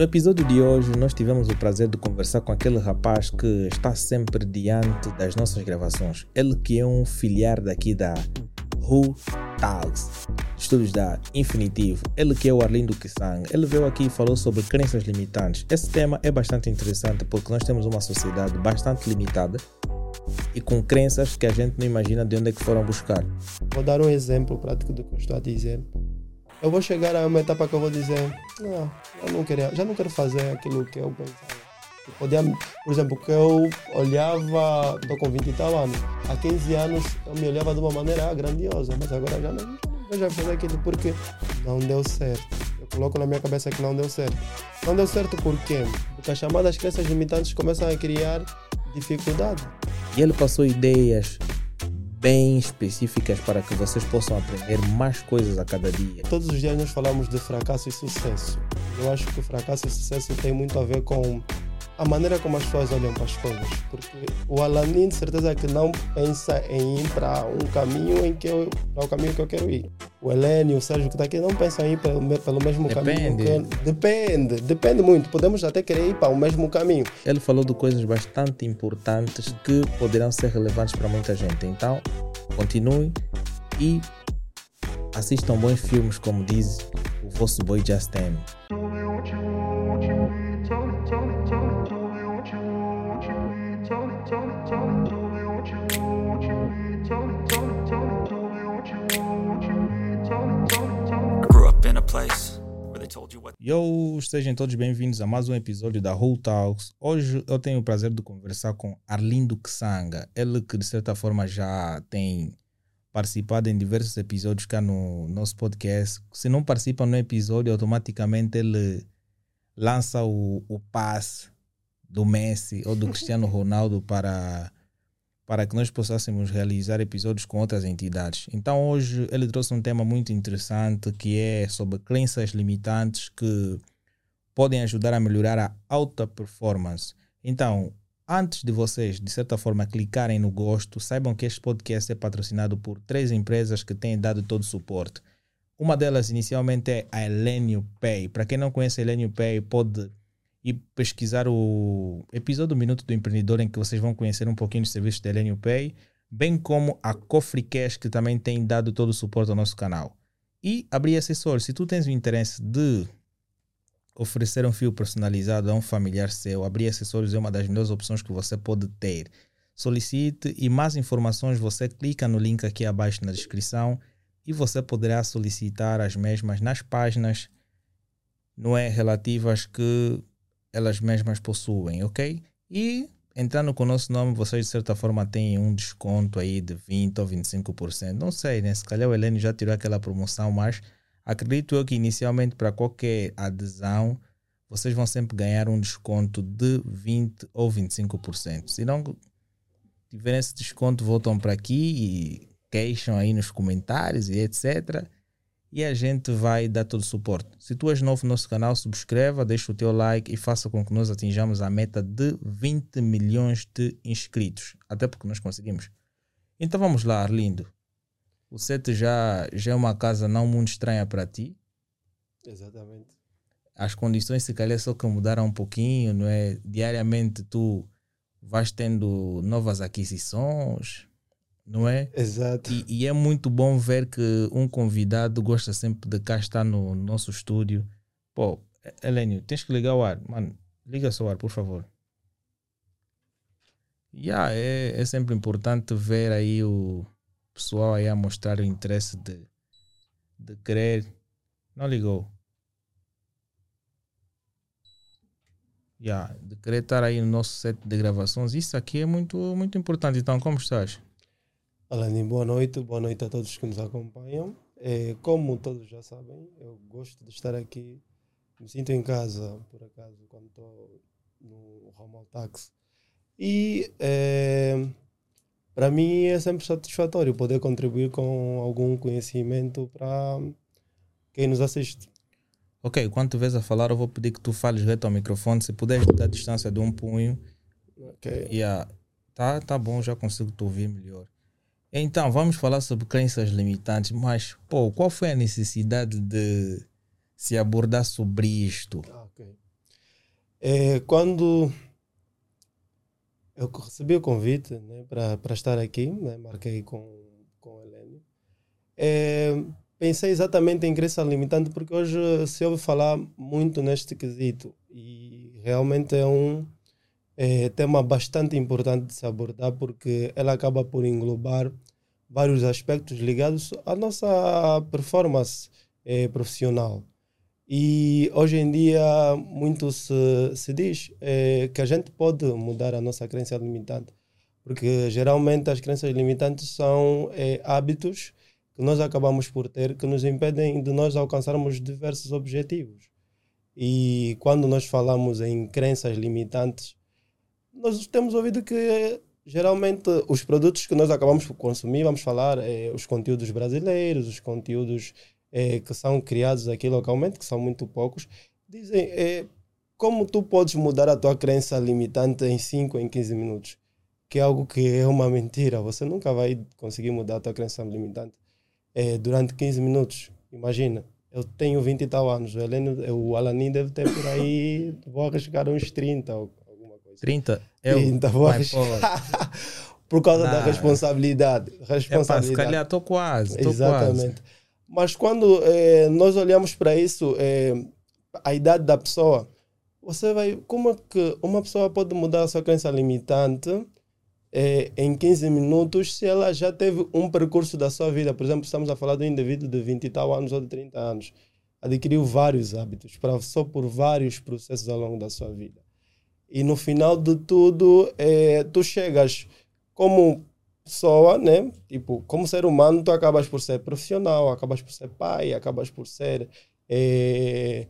No episódio de hoje, nós tivemos o prazer de conversar com aquele rapaz que está sempre diante das nossas gravações. Ele que é um filiar daqui da Who Tags, estudos da Infinitivo. Ele que é o Arlindo Kisang. Ele veio aqui e falou sobre crenças limitantes. Esse tema é bastante interessante porque nós temos uma sociedade bastante limitada e com crenças que a gente não imagina de onde é que foram buscar. Vou dar um exemplo prático do que eu estou a dizer eu vou chegar a uma etapa que eu vou dizer, não, eu não queria, já não quero fazer aquilo que eu pensava. Podia, por exemplo, que eu olhava, estou com 20 e tal anos, há 15 anos eu me olhava de uma maneira grandiosa, mas agora já não, não já fazer aquilo porque não deu certo. Eu coloco na minha cabeça que não deu certo. Não deu certo por quê? Porque as chamadas crenças limitantes começam a criar dificuldade. E ele passou ideias bem específicas para que vocês possam aprender mais coisas a cada dia. Todos os dias nós falamos de fracasso e sucesso. Eu acho que fracasso e sucesso tem muito a ver com a maneira como as pessoas olham para as coisas. Porque o Alanin, de certeza, que não pensa em ir para um caminho em que eu, para o caminho que eu quero ir o Helênio, o Sérgio que está aqui, não pensam em ir pelo, pelo mesmo depende. caminho. Que, depende, depende muito. Podemos até querer ir para o mesmo caminho. Ele falou de coisas bastante importantes que poderão ser relevantes para muita gente. Então, continue e assistam bons filmes, como diz o vosso boy Justin. Yo, sejam todos bem-vindos a mais um episódio da Whole Talks. Hoje eu tenho o prazer de conversar com Arlindo Ksanga, ele que de certa forma já tem participado em diversos episódios cá no nosso podcast. Se não participa no episódio, automaticamente ele lança o, o passe do Messi ou do Cristiano Ronaldo para para que nós possássemos realizar episódios com outras entidades. Então hoje ele trouxe um tema muito interessante que é sobre crenças limitantes que podem ajudar a melhorar a alta performance. Então, antes de vocês, de certa forma, clicarem no gosto, saibam que este podcast é patrocinado por três empresas que têm dado todo o suporte. Uma delas inicialmente é a Elenio Pay. Para quem não conhece a Elenio Pay, pode e pesquisar o episódio Minuto do Empreendedor, em que vocês vão conhecer um pouquinho dos serviços da Elenio Pay, bem como a Cofre Cash, que também tem dado todo o suporte ao nosso canal. E abrir acessórios. Se tu tens o interesse de oferecer um fio personalizado a um familiar seu, abrir acessórios é uma das melhores opções que você pode ter. Solicite e mais informações você clica no link aqui abaixo na descrição e você poderá solicitar as mesmas nas páginas não é relativas que elas mesmas possuem, ok? E entrando com o nosso nome, vocês de certa forma têm um desconto aí de 20% ou 25%. Não sei, né? Se calhar o Helene já tirou aquela promoção, mas acredito eu que inicialmente para qualquer adesão, vocês vão sempre ganhar um desconto de 20% ou 25%. Se não tiverem esse desconto, voltam para aqui e queixam aí nos comentários e etc e a gente vai dar todo o suporte. Se tu és novo no nosso canal, subscreva, deixa o teu like e faça com que nós atinjamos a meta de 20 milhões de inscritos. Até porque nós conseguimos. Então vamos lá, Arlindo. O set já, já é uma casa não muito estranha para ti. Exatamente. As condições se calhar só que mudaram um pouquinho, não é? Diariamente tu vais tendo novas aquisições não é? Exato. E, e, é muito bom ver que um convidado gosta sempre de cá estar no nosso estúdio. Pô, Helênio, tens que ligar o ar. Mano, liga só o ar, por favor. Yeah, é, é sempre importante ver aí o pessoal aí a mostrar o interesse de, de querer. Não ligou. Yeah, de querer estar aí no nosso set de gravações. Isso aqui é muito, muito importante. Então, como estás? Alanin, boa noite, boa noite a todos que nos acompanham. É, como todos já sabem, eu gosto de estar aqui, me sinto em casa, por acaso, quando estou no Romal Taxi. E é, para mim é sempre satisfatório poder contribuir com algum conhecimento para quem nos assiste. Ok, quando tu vês a falar, eu vou pedir que tu fales reto ao microfone, se puderes dar a distância de um punho. Ok. Yeah. Tá, tá bom, já consigo te ouvir melhor. Então, vamos falar sobre crenças limitantes, mas, pô, qual foi a necessidade de se abordar sobre isto? Ah, ok. É, quando eu recebi o convite né, para estar aqui, né, marquei com, com o Helênio, é, pensei exatamente em crença limitante porque hoje se ouve falar muito neste quesito e realmente é um é, tema bastante importante de se abordar porque ela acaba por englobar vários aspectos ligados à nossa performance é, profissional. E hoje em dia muito se, se diz é, que a gente pode mudar a nossa crença limitante, porque geralmente as crenças limitantes são é, hábitos que nós acabamos por ter que nos impedem de nós alcançarmos diversos objetivos. E quando nós falamos em crenças limitantes, nós temos ouvido que geralmente os produtos que nós acabamos por consumir, vamos falar, é, os conteúdos brasileiros, os conteúdos é, que são criados aqui localmente, que são muito poucos, dizem é, como tu podes mudar a tua crença limitante em 5, em 15 minutos, que é algo que é uma mentira. Você nunca vai conseguir mudar a tua crença limitante é, durante 15 minutos. Imagina, eu tenho 20 e tal anos, o, Heleno, o deve ter por aí, vou arriscar uns 30 ou coisa. 30? Eu, 30, vou arriscar. por causa Não. da responsabilidade. responsabilidade. Epa, se calhar estou quase. Tô Exatamente. Quase. Mas quando eh, nós olhamos para isso, eh, a idade da pessoa, você vai. Como é que uma pessoa pode mudar a sua crença limitante eh, em 15 minutos se ela já teve um percurso da sua vida? Por exemplo, estamos a falar de um indivíduo de 20 e tal anos ou de 30 anos. Adquiriu vários hábitos, passou por vários processos ao longo da sua vida. E no final de tudo, tu chegas como pessoa, né? Tipo, como ser humano, tu acabas por ser profissional, acabas por ser pai, acabas por ser. É...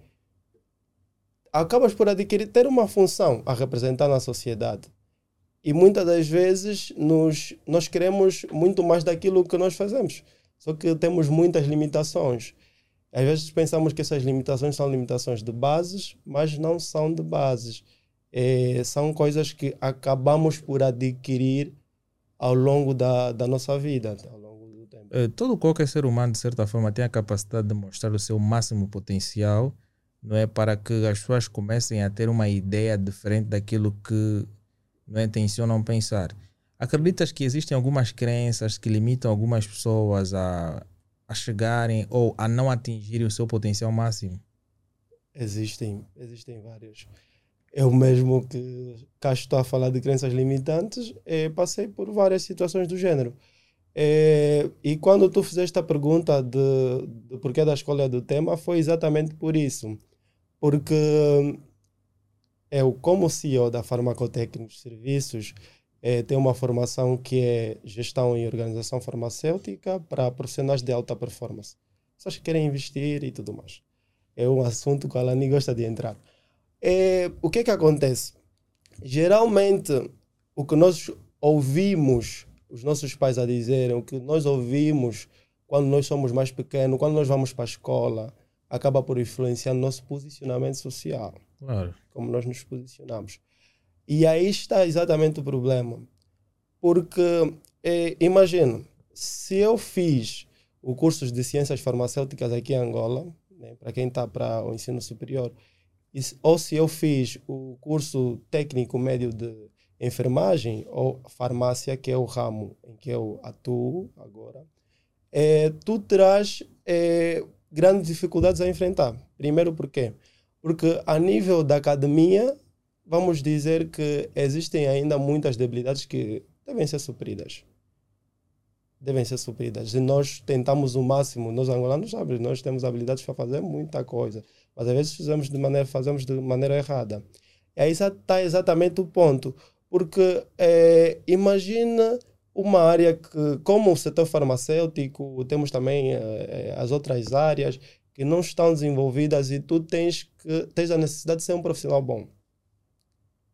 Acabas por adquirir, ter uma função a representar na sociedade. E muitas das vezes nos, nós queremos muito mais daquilo que nós fazemos. Só que temos muitas limitações. Às vezes pensamos que essas limitações são limitações de bases, mas não são de bases. É, são coisas que acabamos por adquirir ao longo da, da nossa vida, ao longo do tempo. É, todo qualquer ser humano, de certa forma, tem a capacidade de mostrar o seu máximo potencial, não é? Para que as pessoas comecem a ter uma ideia diferente daquilo que não é, intencionam pensar. Acreditas que existem algumas crenças que limitam algumas pessoas a, a chegarem ou a não atingirem o seu potencial máximo? Existem, existem várias eu mesmo que cá estou a falar de crenças limitantes, é, passei por várias situações do gênero. É, e quando tu fizeste a pergunta de, de porquê da escolha do tema, foi exatamente por isso. Porque eu, como CEO da Farmacotécnicos de Serviços, é, tenho uma formação que é gestão e organização farmacêutica para profissionais de alta performance. Pessoas que querem investir e tudo mais. É um assunto que a Alani gosta de entrar. É, o que é que acontece? Geralmente, o que nós ouvimos os nossos pais a dizerem, o que nós ouvimos quando nós somos mais pequenos, quando nós vamos para a escola, acaba por influenciar no nosso posicionamento social. Claro. Como nós nos posicionamos. E aí está exatamente o problema. Porque, é, imagina, se eu fiz o curso de ciências farmacêuticas aqui em Angola, né, para quem está para o ensino superior, ou se eu fiz o curso técnico médio de enfermagem ou farmácia, que é o ramo em que eu atuo agora, é, tu terás é, grandes dificuldades a enfrentar. Primeiro, por quê? Porque a nível da academia, vamos dizer que existem ainda muitas debilidades que devem ser supridas. Devem ser supridas. E nós tentamos o máximo, nós angolanos, sabe, nós temos habilidades para fazer muita coisa mas às vezes fazemos de maneira, fazemos de maneira errada. E aí está exatamente o ponto, porque é, imagina uma área que, como o setor farmacêutico, temos também é, as outras áreas que não estão desenvolvidas e tu tens, que, tens a necessidade de ser um profissional bom.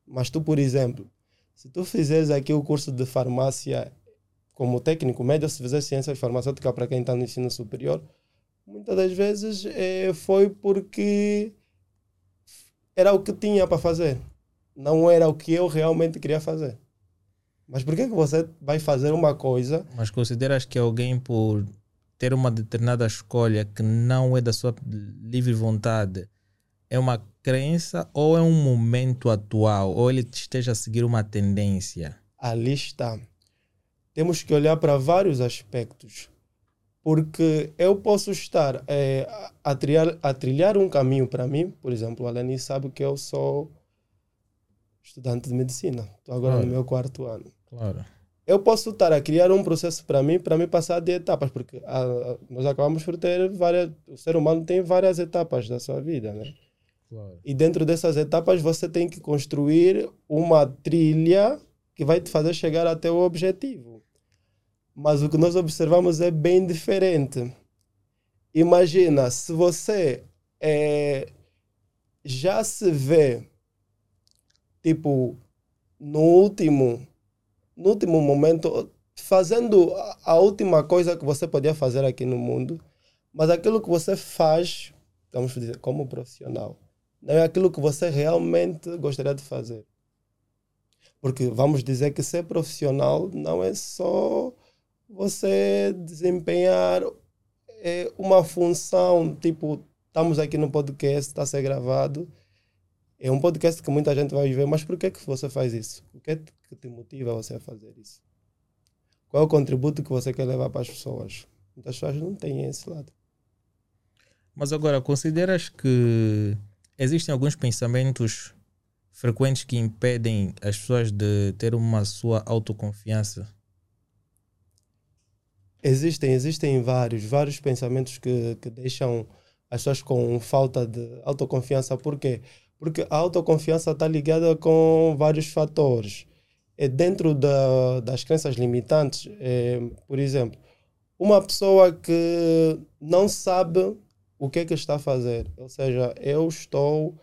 Mas tu, por exemplo, se tu fizeres aqui o curso de farmácia como técnico médio, se fizer ciência farmacêutica para quem está no ensino superior, muitas das vezes é, foi porque era o que tinha para fazer, não era o que eu realmente queria fazer. Mas por que, que você vai fazer uma coisa? Mas consideras que alguém por ter uma determinada escolha que não é da sua livre vontade é uma crença ou é um momento atual? Ou ele esteja a seguir uma tendência? Ali está. Temos que olhar para vários aspectos. Porque eu posso estar é, a, trilhar, a trilhar um caminho para mim, por exemplo, a Lani sabe que eu sou estudante de medicina. Estou agora claro. no meu quarto ano. Claro. Eu posso estar a criar um processo para mim, para me passar de etapas, porque a, a, nós acabamos por ter várias. O ser humano tem várias etapas da sua vida, né? Claro. E dentro dessas etapas você tem que construir uma trilha que vai te fazer chegar até o objetivo. Mas o que nós observamos é bem diferente. Imagina, se você é, já se vê tipo, no último, no último momento, fazendo a última coisa que você podia fazer aqui no mundo, mas aquilo que você faz, vamos dizer, como profissional, não é aquilo que você realmente gostaria de fazer. Porque vamos dizer que ser profissional não é só você desempenhar é, uma função, tipo, estamos aqui no podcast, está a ser gravado, é um podcast que muita gente vai ver, mas por que, que você faz isso? O que, é que te motiva você a fazer isso? Qual é o contributo que você quer levar para as pessoas? Muitas pessoas não têm esse lado. Mas agora, consideras que existem alguns pensamentos frequentes que impedem as pessoas de ter uma sua autoconfiança? Existem, existem vários, vários pensamentos que, que deixam as pessoas com falta de autoconfiança. Por quê? Porque a autoconfiança está ligada com vários fatores. É dentro da, das crenças limitantes, é, por exemplo, uma pessoa que não sabe o que é que está a fazer, ou seja, eu estou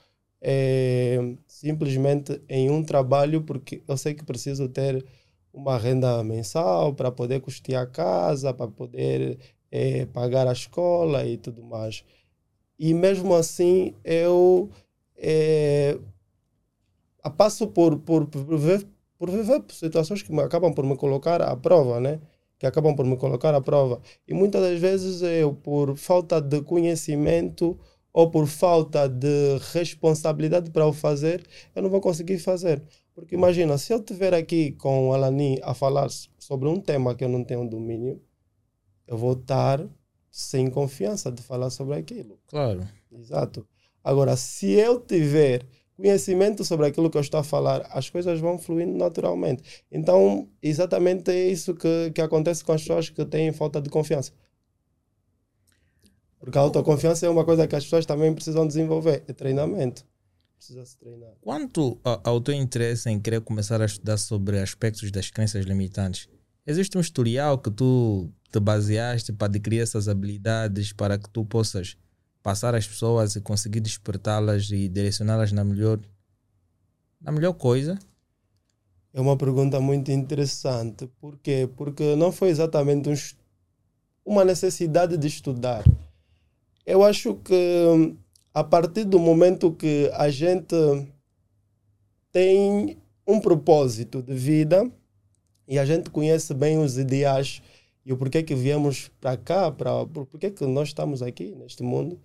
é, simplesmente em um trabalho porque eu sei que preciso ter uma renda mensal para poder custear a casa, para poder é, pagar a escola e tudo mais. E mesmo assim eu é, passo por, por, por, viver, por viver situações que acabam por me colocar à prova, né? Que acabam por me colocar à prova. E muitas das vezes eu, por falta de conhecimento ou por falta de responsabilidade para o fazer, eu não vou conseguir fazer. Porque imagina, se eu estiver aqui com o Alani a falar sobre um tema que eu não tenho domínio, eu vou estar sem confiança de falar sobre aquilo. Claro. Exato. Agora, se eu tiver conhecimento sobre aquilo que eu estou a falar, as coisas vão fluindo naturalmente. Então, exatamente é isso que, que acontece com as pessoas que têm falta de confiança. Porque a autoconfiança é uma coisa que as pessoas também precisam desenvolver, é treinamento. Precisa se treinar. Quanto ao teu interesse em querer começar a estudar sobre aspectos das crenças limitantes, existe um historial que tu te baseaste para adquirir essas habilidades para que tu possas passar as pessoas e conseguir despertá-las e direcioná-las na melhor, na melhor coisa? É uma pergunta muito interessante. Por quê? Porque não foi exatamente um, uma necessidade de estudar. Eu acho que a partir do momento que a gente tem um propósito de vida e a gente conhece bem os ideais e o porquê que viemos para cá, para porquê que nós estamos aqui neste mundo,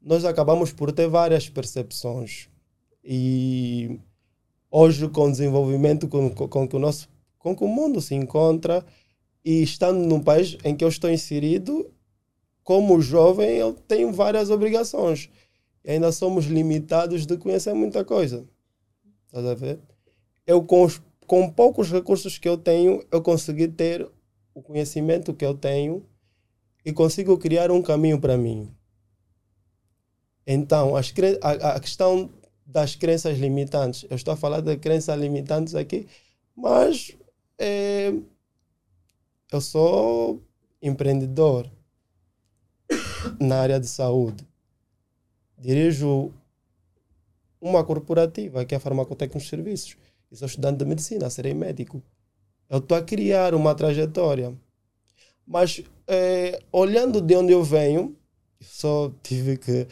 nós acabamos por ter várias percepções. E hoje, com o desenvolvimento com, com, que o nosso com que o mundo se encontra e estando num país em que eu estou inserido, como jovem, eu tenho várias obrigações. E ainda somos limitados de conhecer muita coisa. Estás a ver? Eu, com, os, com poucos recursos que eu tenho, eu consegui ter o conhecimento que eu tenho e consigo criar um caminho para mim. Então, as, a, a questão das crenças limitantes, eu estou a falar de crenças limitantes aqui, mas é, eu sou empreendedor na área de saúde. Dirijo uma corporativa que é a Farmacotecnia Serviços. E sou estudante de medicina, serei médico. Eu estou a criar uma trajetória. Mas é, olhando de onde eu venho, só tive que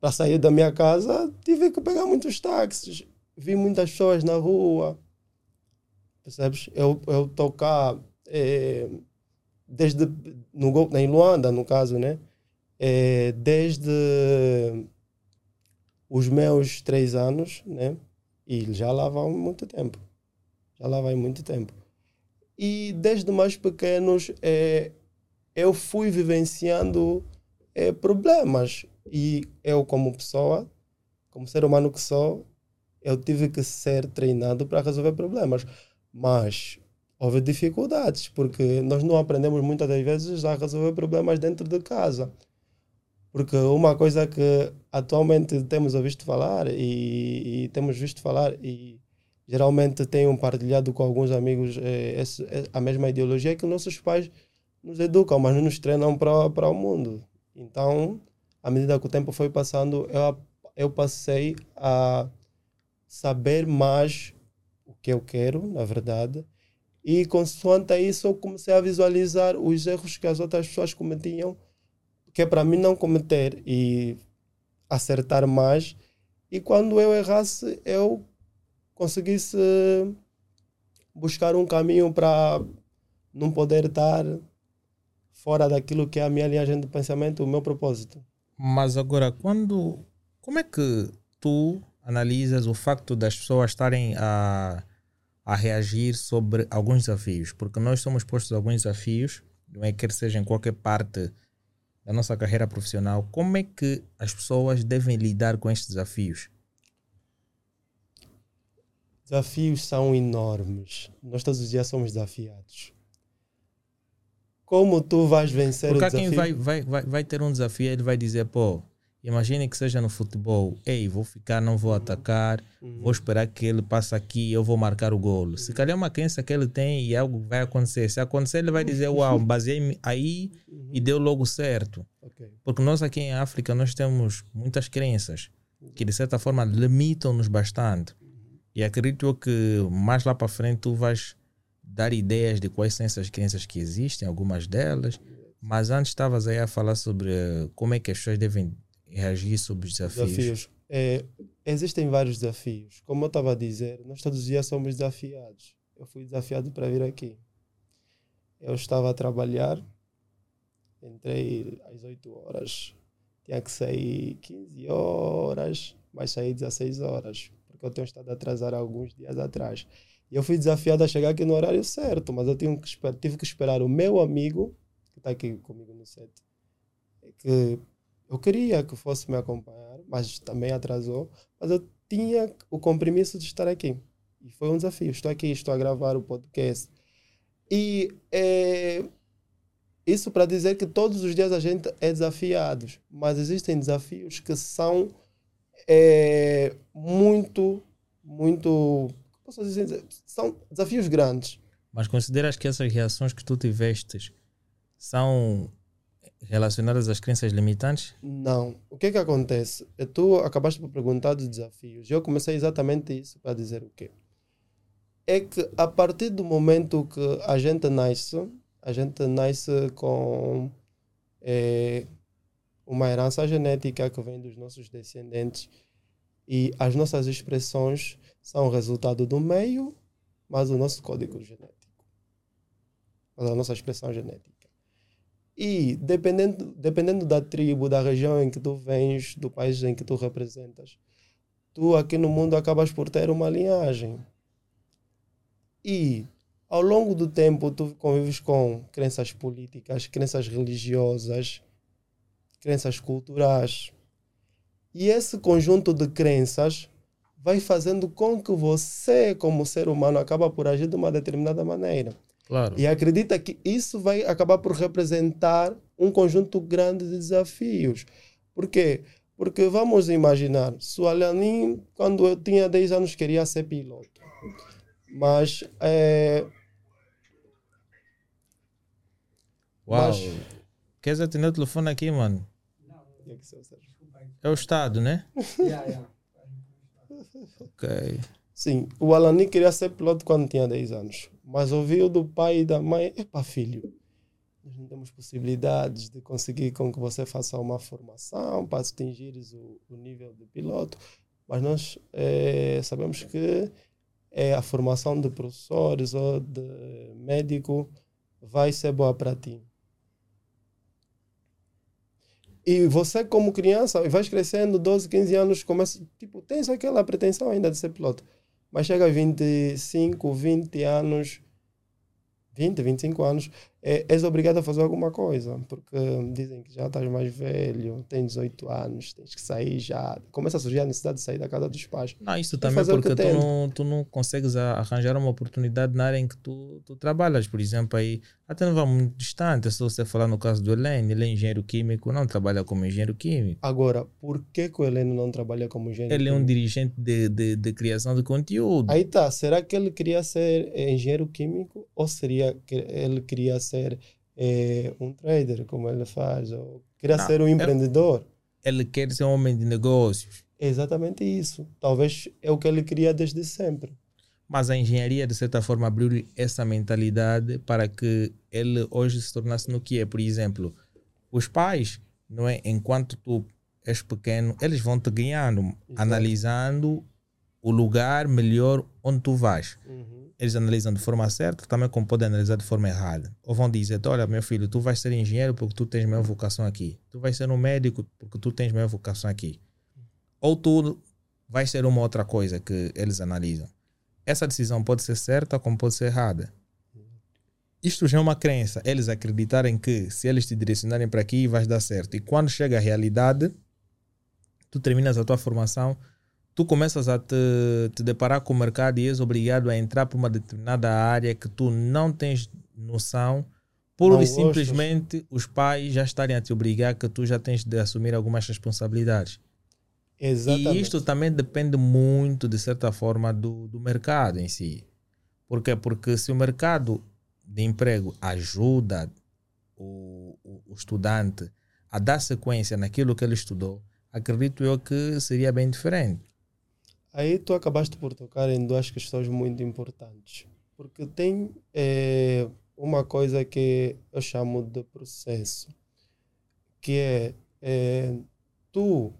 para sair da minha casa, tive que pegar muitos táxis. Vi muitas pessoas na rua. Percebes? Eu, eu tocar é, desde no, em Luanda, no caso, né? É, desde os meus três anos, né? E já lá vai muito tempo. Já lá vai muito tempo. E desde mais pequenos, é, eu fui vivenciando é, problemas. E eu, como pessoa, como ser humano que sou, eu tive que ser treinado para resolver problemas. Mas houve dificuldades, porque nós não aprendemos muitas das vezes a resolver problemas dentro de casa. Porque uma coisa que atualmente temos ouvido falar e, e temos visto falar e geralmente tenho partilhado com alguns amigos é, esse, é, a mesma ideologia que nossos pais nos educam, mas não nos treinam para, para o mundo. Então, à medida que o tempo foi passando, eu, eu passei a saber mais o que eu quero, na verdade, e consoante isso eu comecei a visualizar os erros que as outras pessoas cometiam, que é para mim não cometer e acertar mais. E quando eu errasse, eu conseguisse buscar um caminho para não poder estar fora daquilo que é a minha linhagem de pensamento, o meu propósito. Mas agora, quando. Como é que tu analisas o facto das pessoas estarem a, a reagir sobre alguns desafios? Porque nós somos postos a alguns desafios, não é? Quer seja em qualquer parte da nossa carreira profissional. Como é que as pessoas devem lidar com estes desafios? Desafios são enormes. Nós todos os dias somos desafiados como tu vais vencer Porque o desafio? quem vai, vai, vai, vai ter um desafio, ele vai dizer, pô, imagine que seja no futebol, ei, vou ficar, não vou atacar, uhum. vou esperar que ele passe aqui eu vou marcar o golo. Se calhar é uma crença que ele tem e algo vai acontecer. Se acontecer, ele vai dizer, uau, baseei aí uhum. e deu logo certo. Porque nós aqui em África, nós temos muitas crenças que de certa forma limitam-nos bastante. E acredito que mais lá para frente tu vais dar ideias de quais são essas crenças que existem, algumas delas. Mas antes estavas aí a falar sobre eh, como é que as pessoas devem reagir sobre os desafios. desafios. É, existem vários desafios. Como eu estava a dizer, nós todos os dias somos desafiados. Eu fui desafiado para vir aqui. Eu estava a trabalhar, entrei às 8 horas, tinha que sair 15 horas, mas saí 16 horas, porque eu tenho estado a atrasar alguns dias atrás. E eu fui desafiado a chegar aqui no horário certo, mas eu tive que esperar, tive que esperar o meu amigo, que está aqui comigo no set, que eu queria que fosse me acompanhar, mas também atrasou. Mas eu tinha o compromisso de estar aqui. E foi um desafio. Estou aqui, estou a gravar o podcast. E é, isso para dizer que todos os dias a gente é desafiado, mas existem desafios que são é, muito, muito posso dizer, são desafios grandes. Mas consideras que essas reações que tu tiveste são relacionadas às crenças limitantes? Não. O que é que acontece? Tu acabaste por perguntar dos desafios. Eu comecei exatamente isso para dizer o quê? É que a partir do momento que a gente nasce, a gente nasce com é, uma herança genética que vem dos nossos descendentes e as nossas expressões são resultado do meio, mas o nosso código genético. Mas a nossa expressão genética. E dependendo, dependendo da tribo, da região em que tu vens, do país em que tu representas, tu aqui no mundo acabas por ter uma linhagem. E ao longo do tempo tu convives com crenças políticas, crenças religiosas, crenças culturais. E esse conjunto de crenças vai fazendo com que você, como ser humano, acaba por agir de uma determinada maneira. Claro. E acredita que isso vai acabar por representar um conjunto grande de desafios. Por quê? Porque vamos imaginar, se o Alanin, quando eu tinha 10 anos, queria ser piloto. Mas. É... Uau! Mas... Queres atender o telefone aqui, mano? Não, é o Estado, né? Ok. Sim, o Alani queria ser piloto quando tinha 10 anos, mas ouviu do pai e da mãe: Epa, filho, nós não temos possibilidades de conseguir com que você faça uma formação para atingir o, o nível de piloto, mas nós é, sabemos que é a formação de professores ou de médico vai ser boa para ti. E você, como criança, vais crescendo, 12, 15 anos, começa, tipo, tens aquela pretensão ainda de ser piloto. Mas chega a 25, 20 anos, 20, 25 anos, é, és obrigado a fazer alguma coisa, porque dizem que já estás mais velho, tens 18 anos, tens que sair já. Começa a surgir a necessidade de sair da casa dos pais. Não, isso também porque tu não, tu não consegues arranjar uma oportunidade na área em que tu, tu trabalhas. Por exemplo, aí até não vamos muito distante. Se você falar no caso do Helene, ele é engenheiro químico, não trabalha como engenheiro químico. Agora, por que, que o Helene não trabalha como engenheiro ele químico? Ele é um dirigente de, de, de, criação de conteúdo. Aí tá, será que ele queria ser engenheiro químico ou seria que ele queria ser é, um trader, como ele faz, ou queria não, ser um empreendedor. Ele quer ser um homem de negócios. É exatamente isso. Talvez é o que ele queria desde sempre. Mas a engenharia, de certa forma, abriu-lhe essa mentalidade para que ele hoje se tornasse no que é. Por exemplo, os pais, não é? enquanto tu és pequeno, eles vão te ganhando, Exato. analisando o lugar melhor onde tu vais. Uhum eles analisam de forma certa, também como podem analisar de forma errada. Ou vão dizer, olha meu filho, tu vais ser engenheiro porque tu tens maior vocação aqui. Tu vais ser um médico porque tu tens maior vocação aqui. Ou tu vais ser uma outra coisa que eles analisam. Essa decisão pode ser certa como pode ser errada. Isto já é uma crença. Eles acreditarem que se eles te direcionarem para aqui vais dar certo. E quando chega a realidade, tu terminas a tua formação tu começas a te, te deparar com o mercado e és obrigado a entrar por uma determinada área que tu não tens noção, por simplesmente os pais já estarem a te obrigar que tu já tens de assumir algumas responsabilidades. Exatamente. E isto também depende muito, de certa forma, do, do mercado em si. Por quê? Porque se o mercado de emprego ajuda o, o, o estudante a dar sequência naquilo que ele estudou, acredito eu que seria bem diferente. Aí tu acabaste por tocar em duas questões muito importantes. Porque tem é, uma coisa que eu chamo de processo, que é, é tu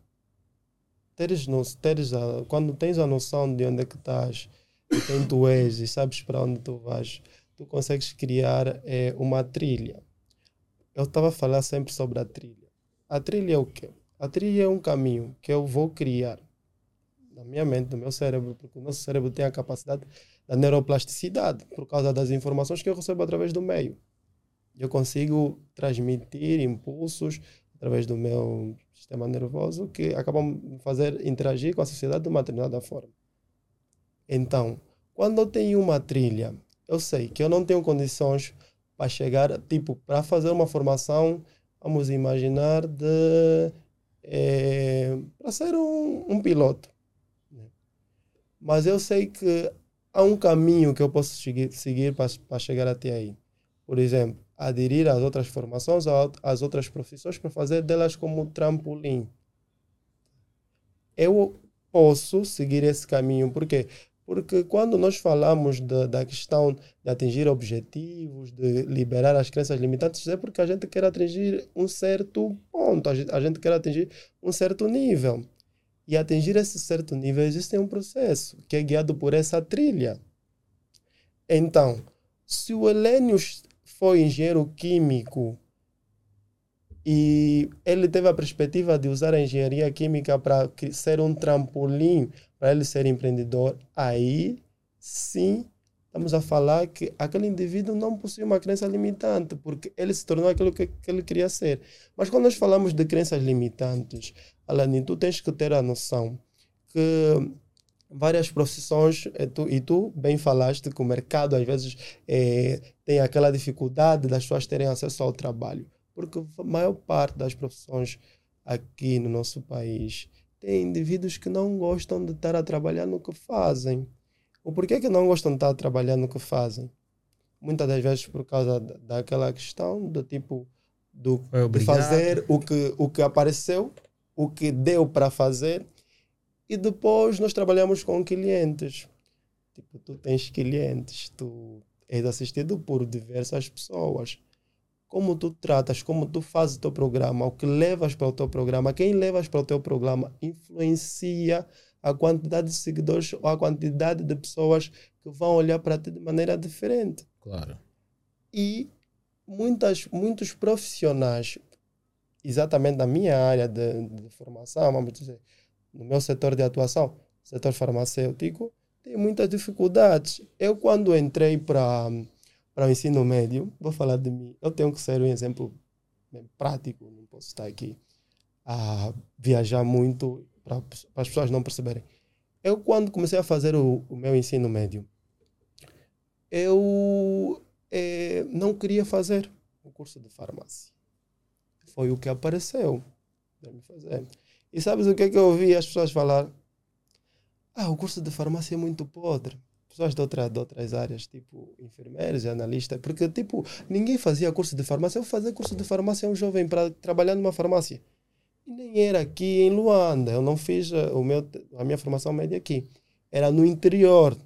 teres, teres a, quando tens a noção de onde é que estás, de quem tu és e sabes para onde tu vais, tu consegues criar é, uma trilha. Eu estava a falar sempre sobre a trilha. A trilha é o quê? A trilha é um caminho que eu vou criar na minha mente, no meu cérebro, porque o nosso cérebro tem a capacidade da neuroplasticidade por causa das informações que eu recebo através do meio. Eu consigo transmitir impulsos através do meu sistema nervoso que acabam me fazer interagir com a sociedade de uma determinada forma. Então, quando eu tenho uma trilha, eu sei que eu não tenho condições para chegar, tipo, para fazer uma formação, vamos imaginar, de. É, para ser um, um piloto mas eu sei que há um caminho que eu posso seguir, seguir para chegar até aí. Por exemplo, aderir às outras formações, às outras profissões, para fazer delas como trampolim. Eu posso seguir esse caminho, por quê? Porque quando nós falamos de, da questão de atingir objetivos, de liberar as crenças limitantes, é porque a gente quer atingir um certo ponto, a gente, a gente quer atingir um certo nível. E atingir esse certo nível existe um processo que é guiado por essa trilha. Então, se o Helênios foi engenheiro químico e ele teve a perspectiva de usar a engenharia química para ser um trampolim para ele ser empreendedor, aí sim estamos a falar que aquele indivíduo não possui uma crença limitante, porque ele se tornou aquilo que, que ele queria ser. Mas quando nós falamos de crenças limitantes, Alanin, tu tens que ter a noção que várias profissões, e tu, e tu bem falaste que o mercado às vezes é, tem aquela dificuldade das pessoas terem acesso ao trabalho, porque a maior parte das profissões aqui no nosso país tem indivíduos que não gostam de estar a trabalhar no que fazem o porquê que não gostam de estar trabalhando no que fazem? Muitas das vezes por causa daquela questão do tipo do, de fazer o que, o que apareceu, o que deu para fazer e depois nós trabalhamos com clientes. Tipo, tu tens clientes, tu és assistido por diversas pessoas. Como tu tratas, como tu fazes o teu programa, o que levas para o teu programa, quem levas para o teu programa influencia a quantidade de seguidores ou a quantidade de pessoas que vão olhar para ti de maneira diferente. Claro. E muitas, muitos profissionais exatamente na minha área de, de formação, vamos dizer, no meu setor de atuação, setor farmacêutico, tem muitas dificuldades. Eu, quando entrei para o ensino médio, vou falar de mim, eu tenho que ser um exemplo prático, não posso estar aqui a viajar muito para as pessoas não perceberem. Eu, quando comecei a fazer o, o meu ensino médio, eu eh, não queria fazer o curso de farmácia. Foi o que apareceu para me fazer. E sabes o que é que eu ouvi as pessoas falar? Ah, o curso de farmácia é muito podre. Pessoas de, outra, de outras áreas, tipo enfermeiros e analistas, porque tipo, ninguém fazia curso de farmácia. Eu fazia curso de farmácia um jovem para trabalhar numa farmácia. E nem era aqui em Luanda. Eu não fiz a, o meu, a minha formação média aqui. Era no interior.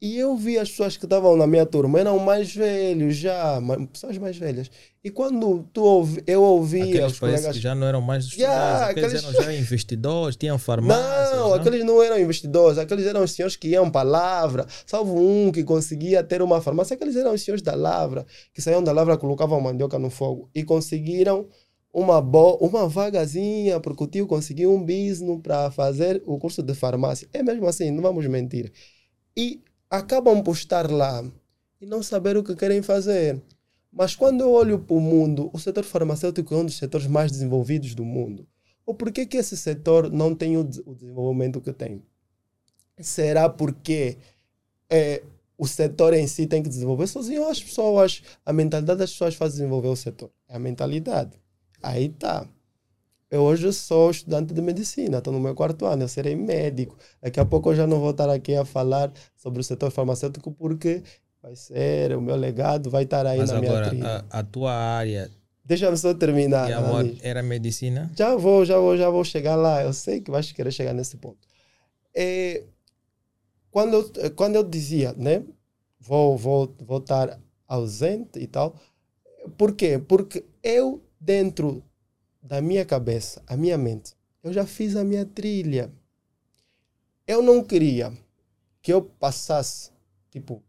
E eu vi as pessoas que estavam na minha turma, eram mais velhos já, pessoas mais velhas. E quando tu ouvi, eu ouvia aqueles os colegas... que já não eram mais estudantes, yeah, aqueles, aqueles eram já investidores, tinham farmácias. Não, não, aqueles não eram investidores, aqueles eram os senhores que iam para a Lavra, salvo um que conseguia ter uma farmácia, aqueles eram os senhores da Lavra, que saíam da Lavra, colocavam mandioca no fogo e conseguiram uma, uma vagazinha, porque o tio conseguiu um business para fazer o curso de farmácia. É mesmo assim, não vamos mentir. E acabam por estar lá e não saber o que querem fazer. Mas quando eu olho para o mundo, o setor farmacêutico é um dos setores mais desenvolvidos do mundo. Ou por que, esse setor não tem o, o desenvolvimento que tem? Será porque é, o setor em si tem que desenvolver sozinho as pessoas? A mentalidade das pessoas faz desenvolver o setor. É a mentalidade. Aí tá. Eu hoje sou estudante de medicina, estou no meu quarto ano, eu serei médico. Daqui a pouco eu já não vou estar aqui a falar sobre o setor farmacêutico porque vai ser, o meu legado vai estar aí Mas na agora, minha trilha. A, a tua área... Deixa-me só terminar. E amor, era medicina? Já vou, já vou, já vou chegar lá. Eu sei que vais querer chegar nesse ponto. É, quando, eu, quando eu dizia, né? Vou, vou, vou estar ausente e tal. Por quê? Porque eu, dentro da minha cabeça, a minha mente, eu já fiz a minha trilha. Eu não queria que eu passasse, tipo,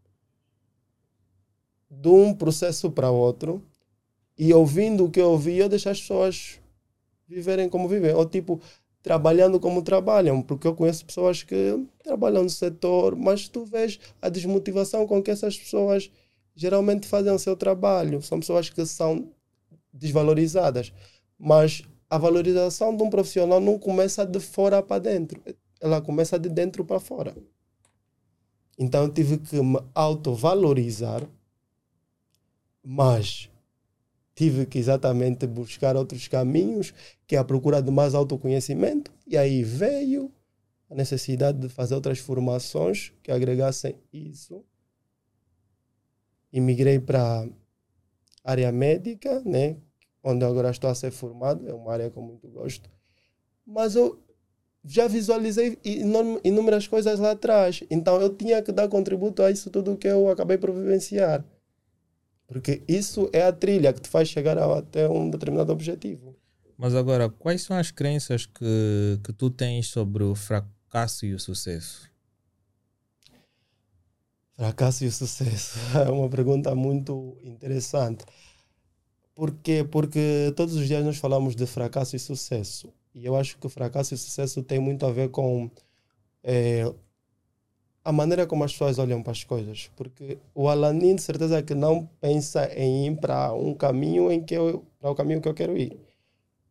de um processo para outro e ouvindo o que eu ouvi, eu deixar as pessoas viverem como vivem. Ou, tipo, trabalhando como trabalham, porque eu conheço pessoas que trabalham no setor, mas tu vês a desmotivação com que essas pessoas geralmente fazem o seu trabalho. São pessoas que são desvalorizadas. Mas a valorização de um profissional não começa de fora para dentro, ela começa de dentro para fora. Então eu tive que me autovalorizar, mas tive que exatamente buscar outros caminhos, que é a procura de mais autoconhecimento, e aí veio a necessidade de fazer outras formações que agregassem isso. E migrei para área médica, né, onde agora estou a ser formado, é uma área que eu muito gosto. Mas eu já visualizei inúmeras coisas lá atrás. Então eu tinha que dar contributo a isso tudo que eu acabei por vivenciar. Porque isso é a trilha que te faz chegar até um determinado objetivo. Mas agora, quais são as crenças que, que tu tens sobre o fracasso e o sucesso? Fracasso e o sucesso é uma pergunta muito interessante. Por quê? Porque todos os dias nós falamos de fracasso e sucesso. E eu acho que fracasso e sucesso tem muito a ver com é, a maneira como as pessoas olham para as coisas. Porque o Alanin, de certeza, que não pensa em ir para um caminho em que eu, para o caminho que eu quero ir.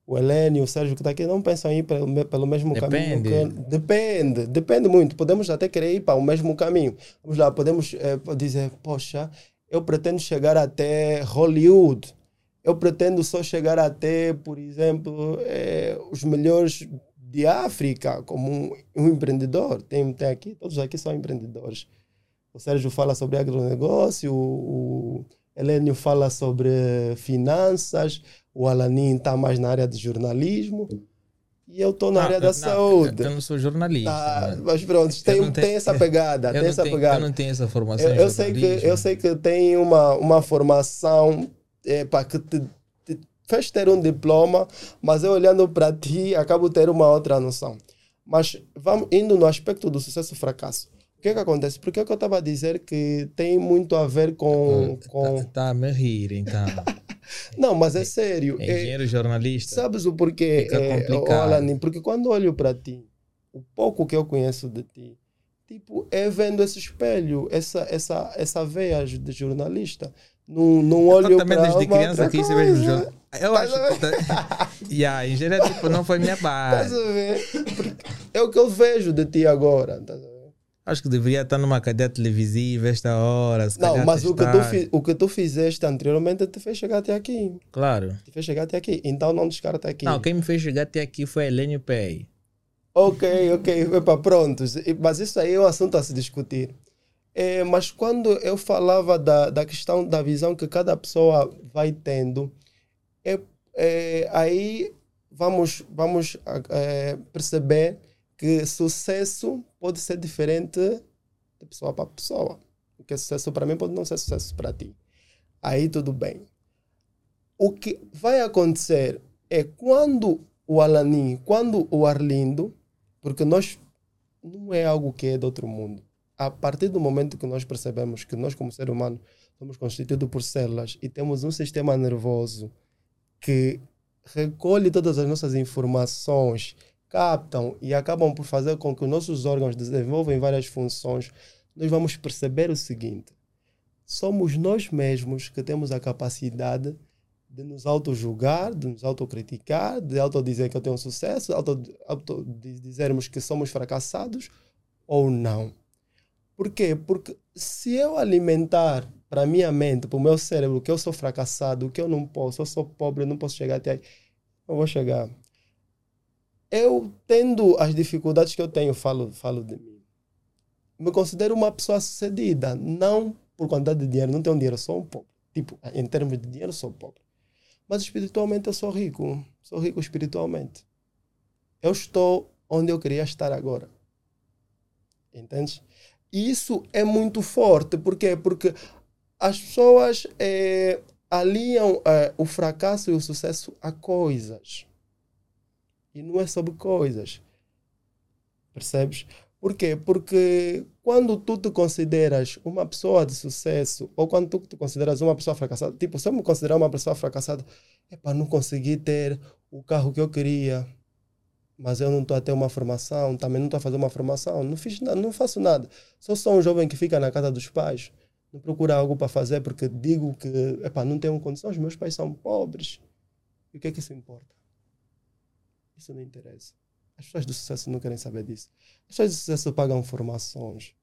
O Helene, o Sérgio que está aqui, não pensam em ir pelo, pelo mesmo depende. caminho. Que, depende, depende muito. Podemos até querer ir para o mesmo caminho. Vamos lá, podemos é, dizer, poxa, eu pretendo chegar até Hollywood eu pretendo só chegar até, por exemplo, é, os melhores de África como um, um, empreendedor. Tem, tem aqui, todos aqui são empreendedores. O Sérgio fala sobre agronegócio, o, o Helênio fala sobre finanças, o Alanin está mais na área de jornalismo. E eu estou na área da não, saúde. Eu não sou jornalista. Tá, mas pronto, tem, tem essa pegada. tem essa tenho, pegada. Eu não tenho essa formação. Eu, eu sei, que, eu sei que tem uma, uma formação é, para que te, te fez ter um diploma, mas eu olhando para ti, acabo ter uma outra noção. Mas vamos indo no aspecto do sucesso e fracasso. O que é que acontece? Porque é que eu estava a dizer que tem muito a ver com. Está com... tá a me rir, então. Não, mas é sério. Engenheiro é, jornalista. Sabes o porquê, é, Alanin? Porque quando olho para ti, o pouco que eu conheço de ti, tipo, é vendo esse espelho, essa, essa, essa veia de jornalista. Não, não olho para desde criança você vê jornal. Eu acho que. Yeah, engenharia tipo, não foi minha base. É o que eu vejo de ti agora. Acho que deveria estar numa cadeia televisiva esta hora. não, mas o que, tu, o que tu fizeste anteriormente te fez chegar até aqui. Claro. Te fez chegar até aqui. Então não descarta aqui. Não, quem me fez chegar até aqui foi a Helênio Pay. Ok, ok. Epa, pronto. Mas isso aí é um assunto a se discutir. É, mas quando eu falava da, da questão da visão que cada pessoa vai tendo, é, é aí vamos, vamos é, perceber que sucesso pode ser diferente de pessoa para pessoa. O que é sucesso para mim pode não ser sucesso para ti. Aí tudo bem. O que vai acontecer é quando o Alanin, quando o Arlindo, porque nós não é algo que é de outro mundo. A partir do momento que nós percebemos que nós, como ser humano, somos constituídos por células e temos um sistema nervoso que recolhe todas as nossas informações captam e acabam por fazer com que os nossos órgãos desenvolvam várias funções, nós vamos perceber o seguinte: somos nós mesmos que temos a capacidade de nos auto-julgar, de nos autocriticar, de auto-dizer que eu tenho sucesso, auto, auto dizermos que somos fracassados ou não. Por quê? Porque se eu alimentar para minha mente, para o meu cérebro, que eu sou fracassado, que eu não posso, eu sou pobre, eu não posso chegar até aí, eu vou chegar eu tendo as dificuldades que eu tenho, falo, falo de mim. Me considero uma pessoa sucedida, não por quantidade de dinheiro, não tenho dinheiro, sou um pobre. Tipo, em termos de dinheiro, sou pobre. Mas espiritualmente eu sou rico, sou rico espiritualmente. Eu estou onde eu queria estar agora. Entende? Isso é muito forte, por quê? Porque as pessoas é, aliam é, o fracasso e o sucesso a coisas. E não é sobre coisas. Percebes? Por quê? Porque quando tu te consideras uma pessoa de sucesso, ou quando tu te consideras uma pessoa fracassada, tipo, se eu me considerar uma pessoa fracassada, é para não conseguir ter o carro que eu queria, mas eu não estou a ter uma formação, também não estou a fazer uma formação, não fiz nada, não faço nada. Sou só um jovem que fica na casa dos pais, não procura algo para fazer porque digo que, epá, não tenho condições, meus pais são pobres. E o que é que isso importa? Isso não interessa. As pessoas de sucesso não querem saber disso. As pessoas de sucesso pagam formações.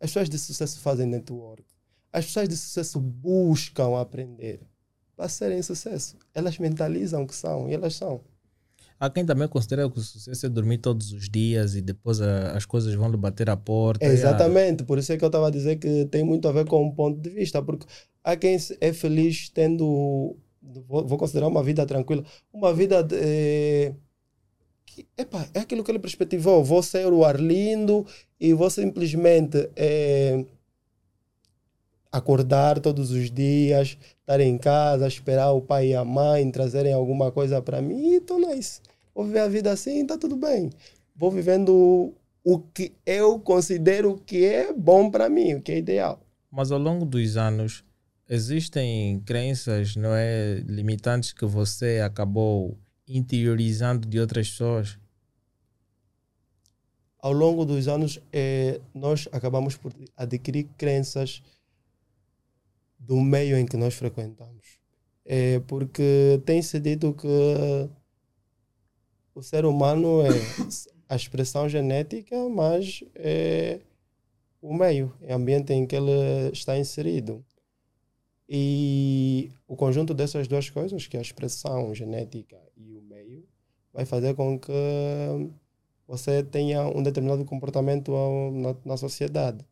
As pessoas de sucesso fazem network. As pessoas de sucesso buscam aprender para serem sucesso. Elas mentalizam que são e elas são. Há quem também considera que o sucesso é dormir todos os dias e depois a, as coisas vão lhe bater à porta. exatamente, a... por isso é que eu estava a dizer que tem muito a ver com um ponto de vista, porque há quem é feliz tendo, vou, vou considerar uma vida tranquila, uma vida de, eh, que epa, é aquilo que ele perspectivou. Vou ser o Arlindo e vou simplesmente é, acordar todos os dias, estar em casa, esperar o pai e a mãe trazerem alguma coisa para mim e estou nice. Vou viver a vida assim, está tudo bem. Vou vivendo o que eu considero que é bom para mim, o que é ideal. Mas ao longo dos anos, existem crenças não é, limitantes que você acabou interiorizando de outras pessoas? Ao longo dos anos, eh, nós acabamos por adquirir crenças do meio em que nós frequentamos. É porque tem-se dito que o ser humano é a expressão genética, mas é o meio, é o ambiente em que ele está inserido. E o conjunto dessas duas coisas, que é a expressão genética e o meio, vai fazer com que você tenha um determinado comportamento na, na sociedade.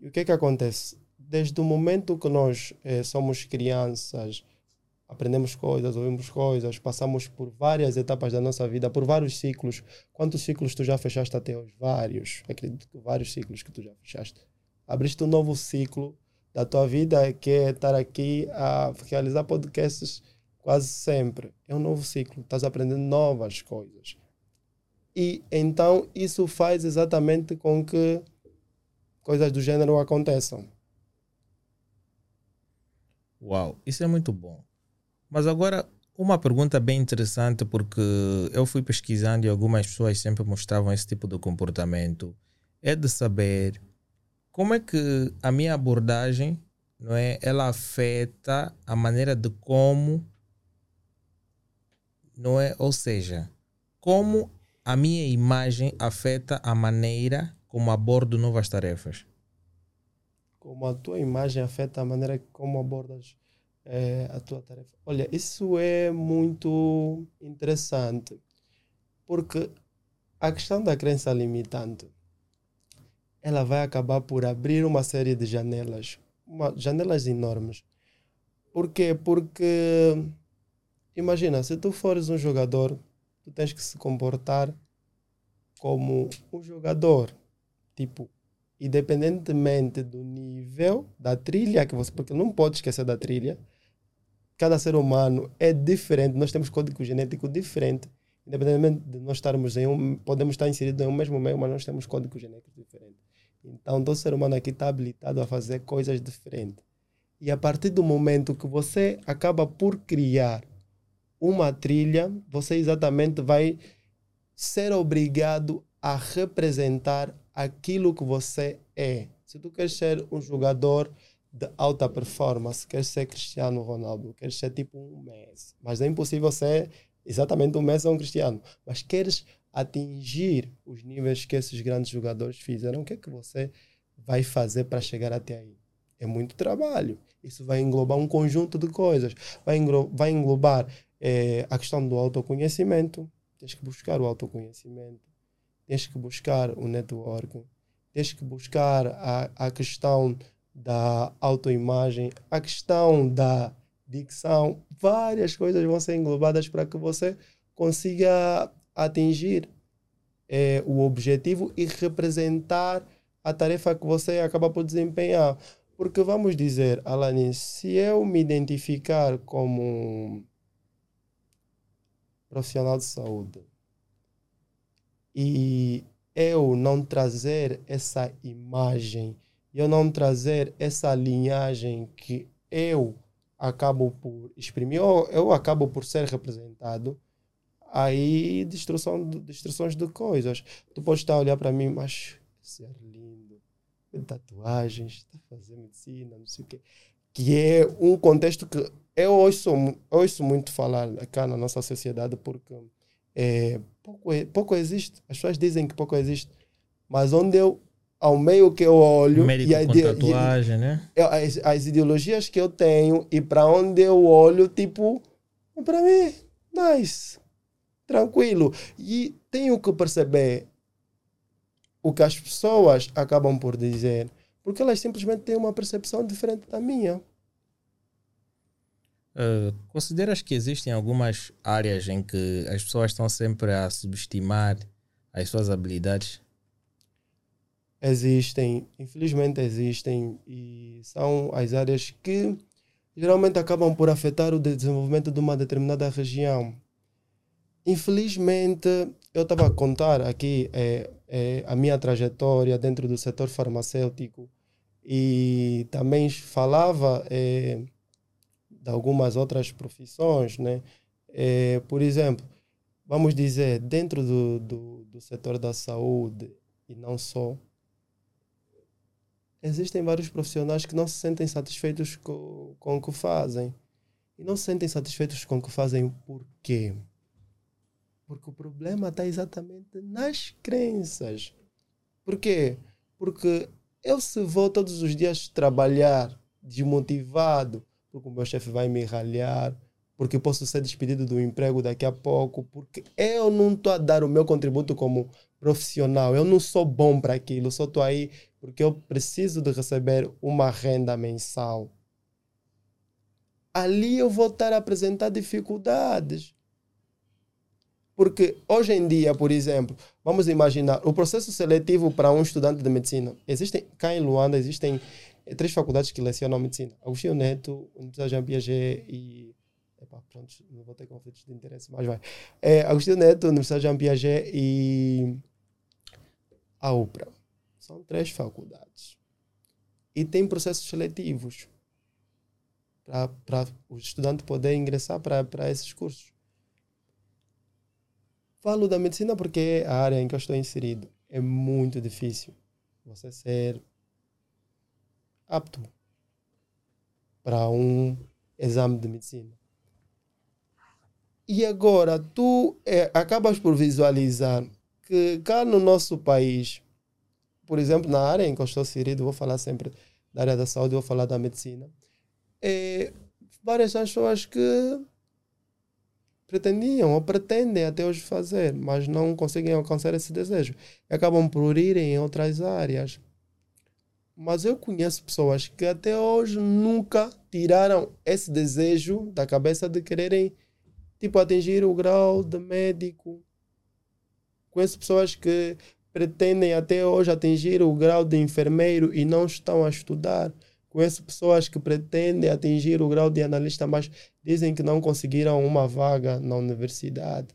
E o que é que acontece? Desde o momento que nós eh, somos crianças, aprendemos coisas, ouvimos coisas, passamos por várias etapas da nossa vida, por vários ciclos. Quantos ciclos tu já fechaste até hoje? Vários. Acredito que vários ciclos que tu já fechaste. Abriste um novo ciclo da tua vida, que é estar aqui a realizar podcasts quase sempre. É um novo ciclo, estás aprendendo novas coisas. E então isso faz exatamente com que coisas do gênero aconteçam. Uau, isso é muito bom. Mas agora, uma pergunta bem interessante, porque eu fui pesquisando e algumas pessoas sempre mostravam esse tipo de comportamento, é de saber como é que a minha abordagem, não é, ela afeta a maneira de como, não é, ou seja, como a minha imagem afeta a maneira como abordo novas tarefas. Como a tua imagem afeta a maneira como abordas é, a tua tarefa. Olha, isso é muito interessante, porque a questão da crença limitante, ela vai acabar por abrir uma série de janelas, uma, janelas enormes. Por quê? Porque, imagina, se tu fores um jogador, tu tens que se comportar como um jogador, tipo, independentemente do nível da trilha que você, porque não pode esquecer da trilha, cada ser humano é diferente, nós temos código genético diferente. Independentemente de nós estarmos em um, podemos estar inseridos em um mesmo meio, mas nós temos código genético diferente. Então, todo ser humano aqui está habilitado a fazer coisas diferentes. E a partir do momento que você acaba por criar uma trilha, você exatamente vai ser obrigado a representar aquilo que você é. Se tu queres ser um jogador de alta performance, quer ser Cristiano Ronaldo, quer ser tipo um Messi, mas é impossível ser exatamente um Messi ou um Cristiano, mas queres atingir os níveis que esses grandes jogadores fizeram, o que é que você vai fazer para chegar até aí? É muito trabalho. Isso vai englobar um conjunto de coisas. Vai, vai englobar é, a questão do autoconhecimento. Tens que buscar o autoconhecimento. Tens que buscar o network. Tens que buscar a, a questão da autoimagem, a questão da dicção, várias coisas vão ser englobadas para que você consiga atingir é, o objetivo e representar a tarefa que você acaba por desempenhar. Porque vamos dizer, Alanis, se eu me identificar como profissional de saúde e eu não trazer essa imagem e eu não trazer essa linhagem que eu acabo por exprimir, ou eu acabo por ser representado, aí destruição, destruições de coisas. Tu podes estar a olhar para mim, mas ser lindo, tatuagens, está fazer medicina, não sei o quê. Que é um contexto que eu ouço, ouço muito falar cá na nossa sociedade, porque é, pouco, pouco existe. As pessoas dizem que pouco existe. Mas onde eu ao meio que eu olho Médico e, a, tatuagem, né? as, as ideologias que eu tenho e para onde eu olho, tipo, para mim, nice, tranquilo. E tenho que perceber o que as pessoas acabam por dizer, porque elas simplesmente têm uma percepção diferente da minha. Uh, consideras que existem algumas áreas em que as pessoas estão sempre a subestimar as suas habilidades? Existem, infelizmente existem, e são as áreas que geralmente acabam por afetar o desenvolvimento de uma determinada região. Infelizmente, eu estava a contar aqui é, é, a minha trajetória dentro do setor farmacêutico e também falava é, de algumas outras profissões, né? É, por exemplo, vamos dizer, dentro do, do, do setor da saúde, e não só, existem vários profissionais que não se sentem satisfeitos com, com o que fazem. E não se sentem satisfeitos com o que fazem por quê? Porque o problema está exatamente nas crenças. Por quê? Porque eu se vou todos os dias trabalhar desmotivado, porque o meu chefe vai me ralhar, porque posso ser despedido do emprego daqui a pouco, porque eu não estou a dar o meu contributo como profissional, eu não sou bom para aquilo, só estou aí porque eu preciso de receber uma renda mensal. Ali eu vou estar a apresentar dificuldades. Porque hoje em dia, por exemplo, vamos imaginar o processo seletivo para um estudante de medicina. Existem, cá em Luanda, existem três faculdades que lecionam medicina: Agostinho Neto, Universidade Jean Piaget e. Epa, pronto, não vou ter conflitos de interesse, mas vai. É, Agostinho Neto, Universidade Jean Piaget e. A UPRA. São três faculdades. E tem processos seletivos. para o estudante poder ingressar para esses cursos. Falo da medicina porque é a área em que eu estou inserido. É muito difícil você ser apto para um exame de medicina. E agora tu é, acabas por visualizar que cá no nosso país, por exemplo, na área em que eu estou inserido, vou falar sempre da área da saúde, vou falar da medicina, é, várias pessoas que pretendiam ou pretendem até hoje fazer, mas não conseguem alcançar esse desejo. E acabam por ir em outras áreas. Mas eu conheço pessoas que até hoje nunca tiraram esse desejo da cabeça de quererem tipo atingir o grau de médico. Conheço pessoas que pretendem até hoje atingir o grau de enfermeiro e não estão a estudar. Conheço pessoas que pretendem atingir o grau de analista, mas dizem que não conseguiram uma vaga na universidade.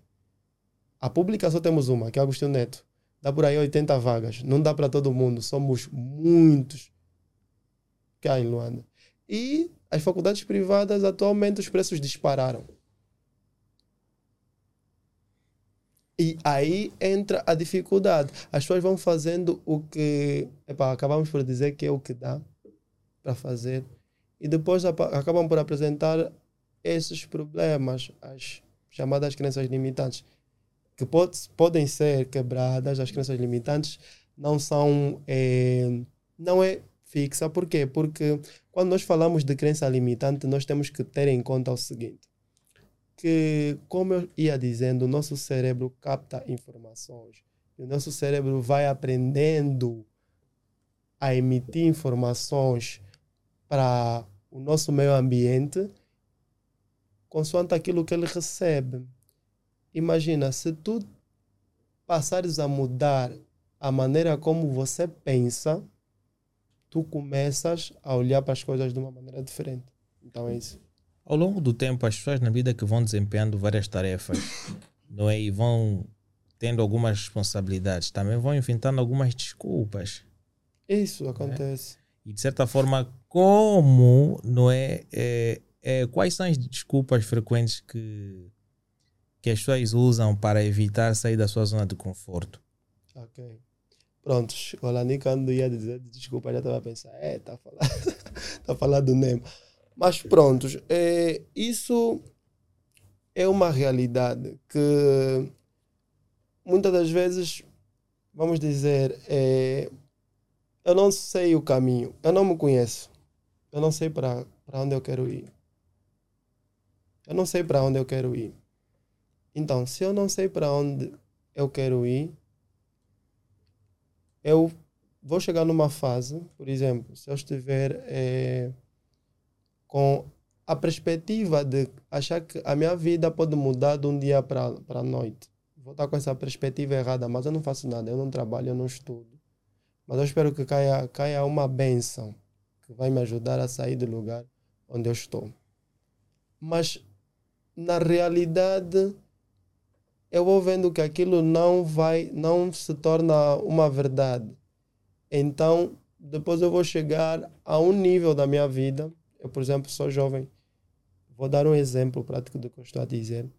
A pública só temos uma, que é Agostinho Neto dá por aí 80 vagas. Não dá para todo mundo, somos muitos cá em Luanda. E as faculdades privadas, atualmente, os preços dispararam. E aí entra a dificuldade. As pessoas vão fazendo o que. Epa, acabamos por dizer que é o que dá para fazer. E depois acabam por apresentar esses problemas, as chamadas crenças limitantes que pode, podem ser quebradas, as crenças limitantes não são. É, não é fixa. Por quê? Porque quando nós falamos de crença limitante, nós temos que ter em conta o seguinte: que, como eu ia dizendo, o nosso cérebro capta informações e o nosso cérebro vai aprendendo a emitir informações para o nosso meio ambiente consoante aquilo que ele recebe. Imagina, se tu passares a mudar a maneira como você pensa, tu começas a olhar para as coisas de uma maneira diferente. Então é isso. Ao longo do tempo, as pessoas na vida que vão desempenhando várias tarefas, não é? E vão tendo algumas responsabilidades, também vão enfrentando algumas desculpas. Isso acontece. É? E de certa forma, como, não é, é, é, Quais são as desculpas frequentes que que as pessoas usam para evitar sair da sua zona de conforto. Ok. Pronto, o Lani quando ia dizer desculpa, já estava a pensar, é, está a falar, tá falando do Nemo. Mas pronto, é, isso é uma realidade que muitas das vezes, vamos dizer, é, eu não sei o caminho, eu não me conheço, eu não sei para onde eu quero ir. Eu não sei para onde eu quero ir. Então, se eu não sei para onde eu quero ir, eu vou chegar numa fase, por exemplo, se eu estiver é, com a perspectiva de achar que a minha vida pode mudar de um dia para a noite. Vou estar com essa perspectiva errada, mas eu não faço nada, eu não trabalho, eu não estudo. Mas eu espero que caia, caia uma benção que vai me ajudar a sair do lugar onde eu estou. Mas, na realidade, eu vou vendo que aquilo não vai, não se torna uma verdade. Então, depois eu vou chegar a um nível da minha vida. Eu, por exemplo, sou jovem. Vou dar um exemplo prático do que eu estou a dizer.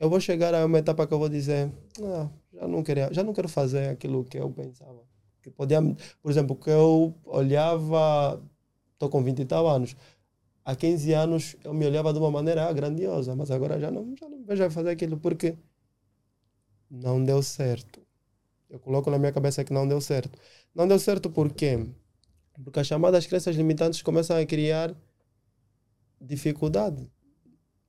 Eu vou chegar a uma etapa que eu vou dizer, ah, já não queria, já não quero fazer aquilo que eu pensava. Que podia, por exemplo, que eu olhava, estou com 20 e tal anos. Há 15 anos eu me olhava de uma maneira grandiosa, mas agora já não, já não vejo fazer aquilo porque não deu certo. Eu coloco na minha cabeça que não deu certo. Não deu certo por quê? Porque as chamadas crenças limitantes começam a criar dificuldade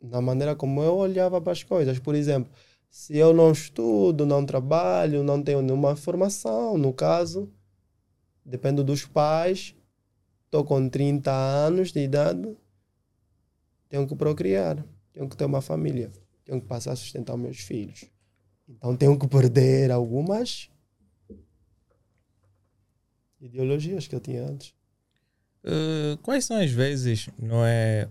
na maneira como eu olhava para as coisas. Por exemplo, se eu não estudo, não trabalho, não tenho nenhuma formação, no caso, dependo dos pais, estou com 30 anos de idade, tenho que procriar, tenho que ter uma família, tenho que passar a sustentar meus filhos. Então tenho que perder algumas ideologias que eu tinha antes. Uh, quais são as vezes, não é,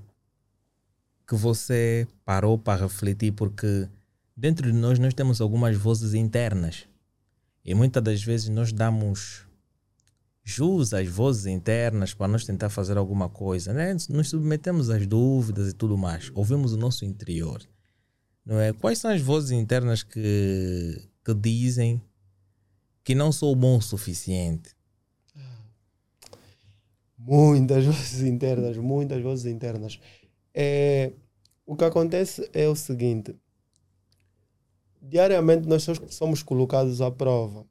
que você parou para refletir porque dentro de nós nós temos algumas vozes internas e muitas das vezes nós damos usa as vozes internas para nós tentar fazer alguma coisa, né? Nos submetemos às dúvidas e tudo mais. Ouvimos o nosso interior, não é? Quais são as vozes internas que, que dizem que não sou bom o suficiente? Muitas vozes internas, muitas vozes internas. É, o que acontece é o seguinte: diariamente nós somos colocados à prova,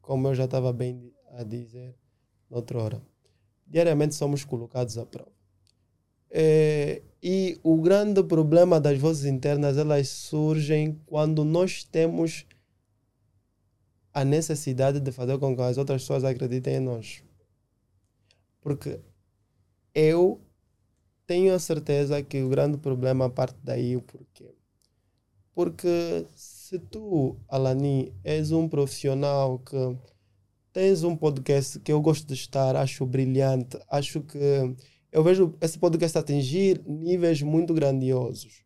como eu já estava bem a dizer noutra hora. Diariamente somos colocados à prova. É, e o grande problema das vozes internas elas surgem quando nós temos a necessidade de fazer com que as outras pessoas acreditem em nós. Porque eu tenho a certeza que o grande problema parte daí o porquê. Porque se tu, Alani, és um profissional que tens um podcast que eu gosto de estar, acho brilhante, acho que eu vejo esse podcast atingir níveis muito grandiosos.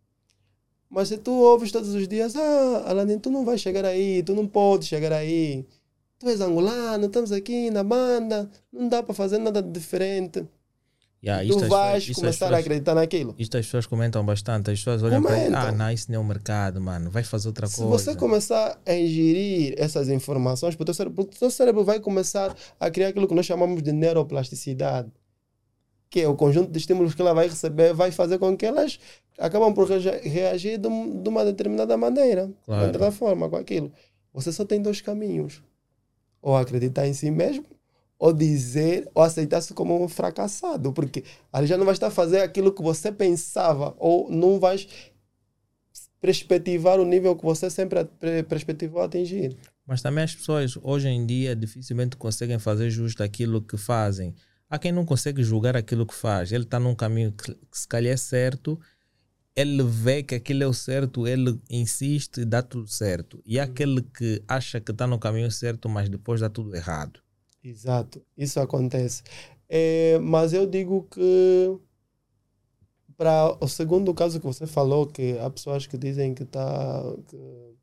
Mas se tu ouves todos os dias, ah, Alanin, tu não vais chegar aí, tu não podes chegar aí. Tu és angolano, estamos aqui na banda, não dá para fazer nada diferente. Yeah, tu vais começar pessoas, a acreditar naquilo. Isto as pessoas comentam bastante. As pessoas olham para ah, não, isso não é o mercado, mano. Vai fazer outra Se coisa. Se você começar a ingerir essas informações, o teu, cérebro, o teu cérebro vai começar a criar aquilo que nós chamamos de neuroplasticidade. Que é o conjunto de estímulos que ela vai receber, vai fazer com que elas acabam por reagir de, de uma determinada maneira, claro. de outra forma, com aquilo. Você só tem dois caminhos. Ou acreditar em si mesmo, ou dizer, ou aceitar-se como um fracassado. Porque ali já não vai estar a fazer aquilo que você pensava, ou não vais perspectivar o nível que você sempre perspectivou atingir. Mas também as pessoas hoje em dia dificilmente conseguem fazer justo aquilo que fazem. Há quem não consegue julgar aquilo que faz. Ele está num caminho que, que se calhar é certo ele vê que aquilo é o certo, ele insiste e dá tudo certo. E aquele que acha que está no caminho certo, mas depois dá tudo errado. Exato, isso acontece. É, mas eu digo que para o segundo caso que você falou, que há pessoas que dizem que, tá, que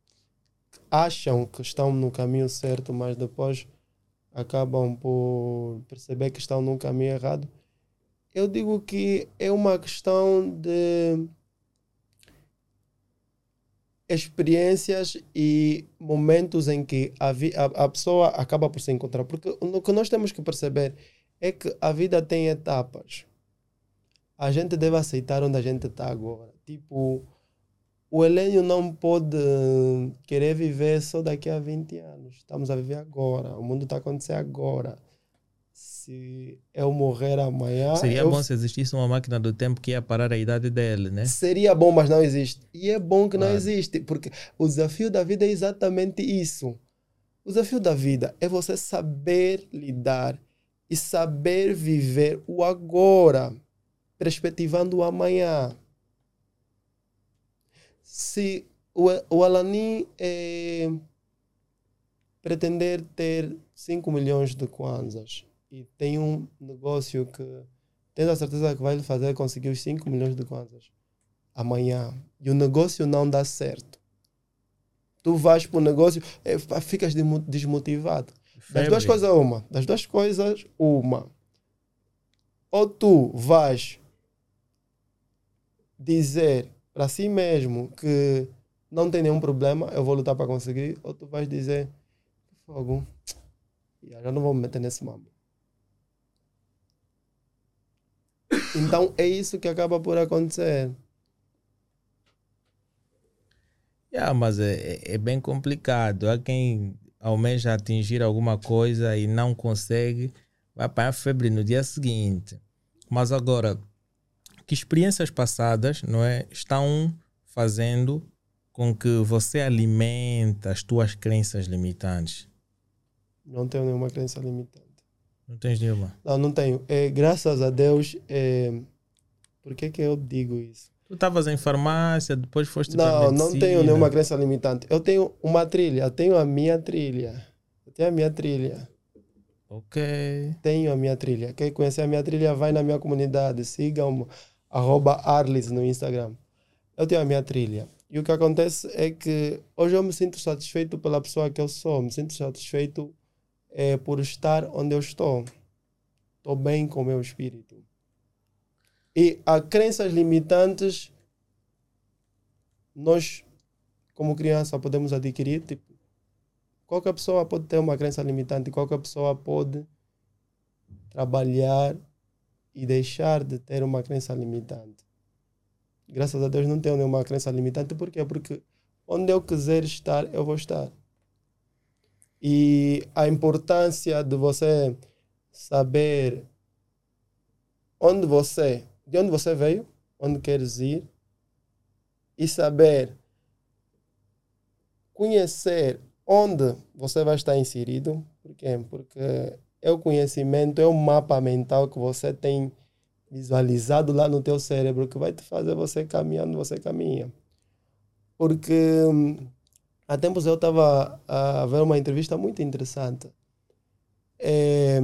acham que estão no caminho certo, mas depois acabam por perceber que estão no caminho errado. Eu digo que é uma questão de experiências e momentos em que a, vi, a, a, pessoa acaba por se encontrar. Porque o que nós temos que perceber é que a vida tem etapas. A gente deve aceitar onde a gente está agora. Tipo, o Helênio não pode querer viver só daqui a 20 anos. Estamos a viver agora. O mundo está acontecendo agora se eu morrer amanhã. Seria eu... bom se existisse uma máquina do tempo que ia parar a idade dele, né? Seria bom, mas não existe. E é bom que claro. não existe, porque o desafio da vida é exatamente isso. O desafio da vida é você saber lidar e saber viver o agora, perspectivando o amanhã. Se o, o Alanin é, pretender ter 5 milhões de kwanzas e tem um negócio que tens a certeza que vai lhe fazer conseguir os 5 milhões de kwanzas amanhã e o negócio não dá certo. Tu vais para o negócio e é, ficas desmotivado. Das duas coisas, uma. Das duas coisas, uma. Ou tu vais dizer para si mesmo que não tem nenhum problema, eu vou lutar para conseguir, ou tu vais dizer, fogo, já não vou me meter nesse mambo. Então é isso que acaba por acontecer. Yeah, mas é, é, é bem complicado. Há quem almeja atingir alguma coisa e não consegue, vai para a febre no dia seguinte. Mas agora, que experiências passadas não é, estão fazendo com que você alimente as tuas crenças limitantes? Não tenho nenhuma crença limitante. Não tens nenhuma? Não, não tenho. É, graças a Deus. É, por que, que eu digo isso? Tu estavas em farmácia, depois foste não, para Não, não tenho nenhuma crença limitante. Eu tenho uma trilha, eu tenho a minha trilha. Eu tenho a minha trilha. Ok. Tenho a minha trilha. Quem conhecer a minha trilha, vai na minha comunidade. Sigam arroba Arlis no Instagram. Eu tenho a minha trilha. E o que acontece é que hoje eu me sinto satisfeito pela pessoa que eu sou. Me sinto satisfeito é por estar onde eu estou. Estou bem com o meu espírito. E há crenças limitantes, nós, como criança, podemos adquirir. Tipo, qualquer pessoa pode ter uma crença limitante, qualquer pessoa pode trabalhar e deixar de ter uma crença limitante. Graças a Deus não tenho nenhuma crença limitante, por quê? Porque onde eu quiser estar, eu vou estar. E a importância de você saber onde você, de onde você veio, onde queres ir e saber conhecer onde você vai estar inserido. Por quê? Porque é o conhecimento, é o mapa mental que você tem visualizado lá no teu cérebro que vai te fazer você caminhando, você caminha. Porque hum, há tempos eu estava a ver uma entrevista muito interessante é,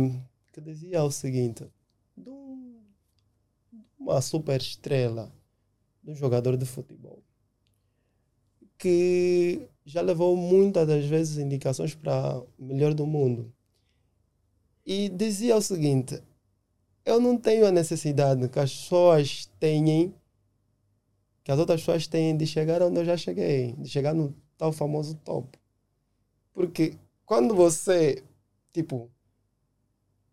que dizia o seguinte: de uma super estrela, de um jogador de futebol, que já levou muitas das vezes indicações para melhor do mundo. E dizia o seguinte: eu não tenho a necessidade que as pessoas tenham, que as outras pessoas têm de chegar onde eu já cheguei, de chegar no tal famoso topo. Porque quando você, tipo,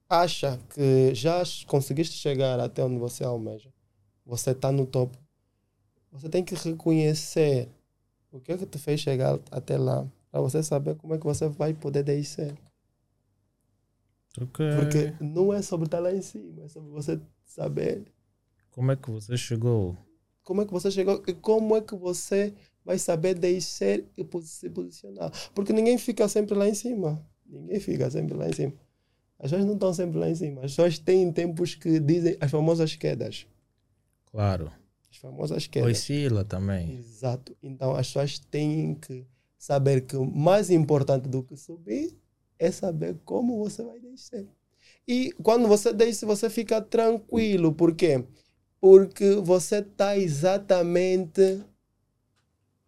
acha que já conseguiste chegar até onde você almeja, você está no topo, você tem que reconhecer o que é que te fez chegar até lá, para você saber como é que você vai poder descer. Okay. Porque não é sobre estar lá em cima, é sobre você saber como é que você chegou. Como é que você chegou e como é que você vai saber descer e se posicionar. Porque ninguém fica sempre lá em cima. Ninguém fica sempre lá em cima. As pessoas não estão sempre lá em cima. As pessoas têm tempos que dizem as famosas quedas. Claro. As famosas quedas. Oscila também. Exato. Então as pessoas têm que saber que o mais importante do que subir é saber como você vai descer. E quando você desce, você fica tranquilo. Por quê? Porque você está exatamente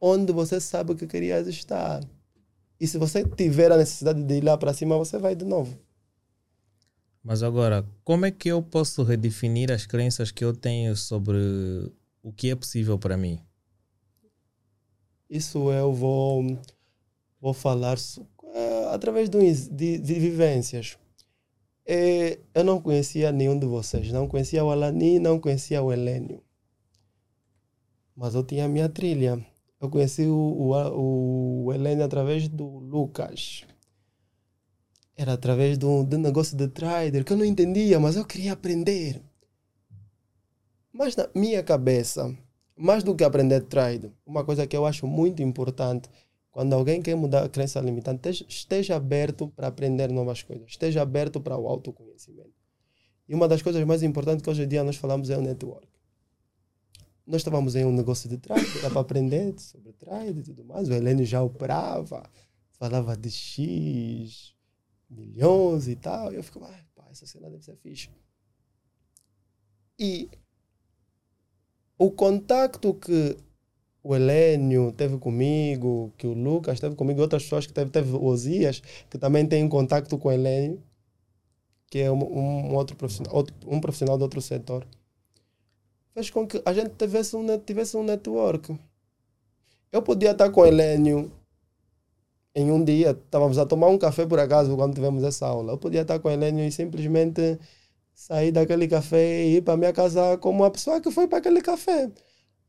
onde você sabe que querias estar. E se você tiver a necessidade de ir lá para cima, você vai de novo. Mas agora, como é que eu posso redefinir as crenças que eu tenho sobre o que é possível para mim? Isso eu vou, vou falar é, através de, de, de vivências. É, eu não conhecia nenhum de vocês. Não conhecia o Alani, não conhecia o Helênio. Mas eu tinha a minha trilha. Eu conheci o, o, o Helene através do Lucas. Era através do, do negócio de trader que eu não entendia, mas eu queria aprender. Mas na minha cabeça, mais do que aprender trade, uma coisa que eu acho muito importante, quando alguém quer mudar a crença limitante, esteja aberto para aprender novas coisas, esteja aberto para o autoconhecimento. E uma das coisas mais importantes que hoje em dia nós falamos é o network nós estávamos em um negócio de trade, era para aprender sobre trade e tudo mais. O Helênio já operava, falava de X, milhões e tal. E eu ficava, ah, pá, essa cena deve ser fixe. E o contato que o Helênio teve comigo, que o Lucas teve comigo, outras pessoas que teve, teve o Osias, que também tem contato com o Helênio, que é um, um outro profissional, outro, um profissional de outro setor fez com que a gente tivesse um, tivesse um network. Eu podia estar com o Helênio em um dia, estávamos a tomar um café por acaso quando tivemos essa aula. Eu podia estar com o Helênio e simplesmente sair daquele café e ir para minha casa como uma pessoa que foi para aquele café.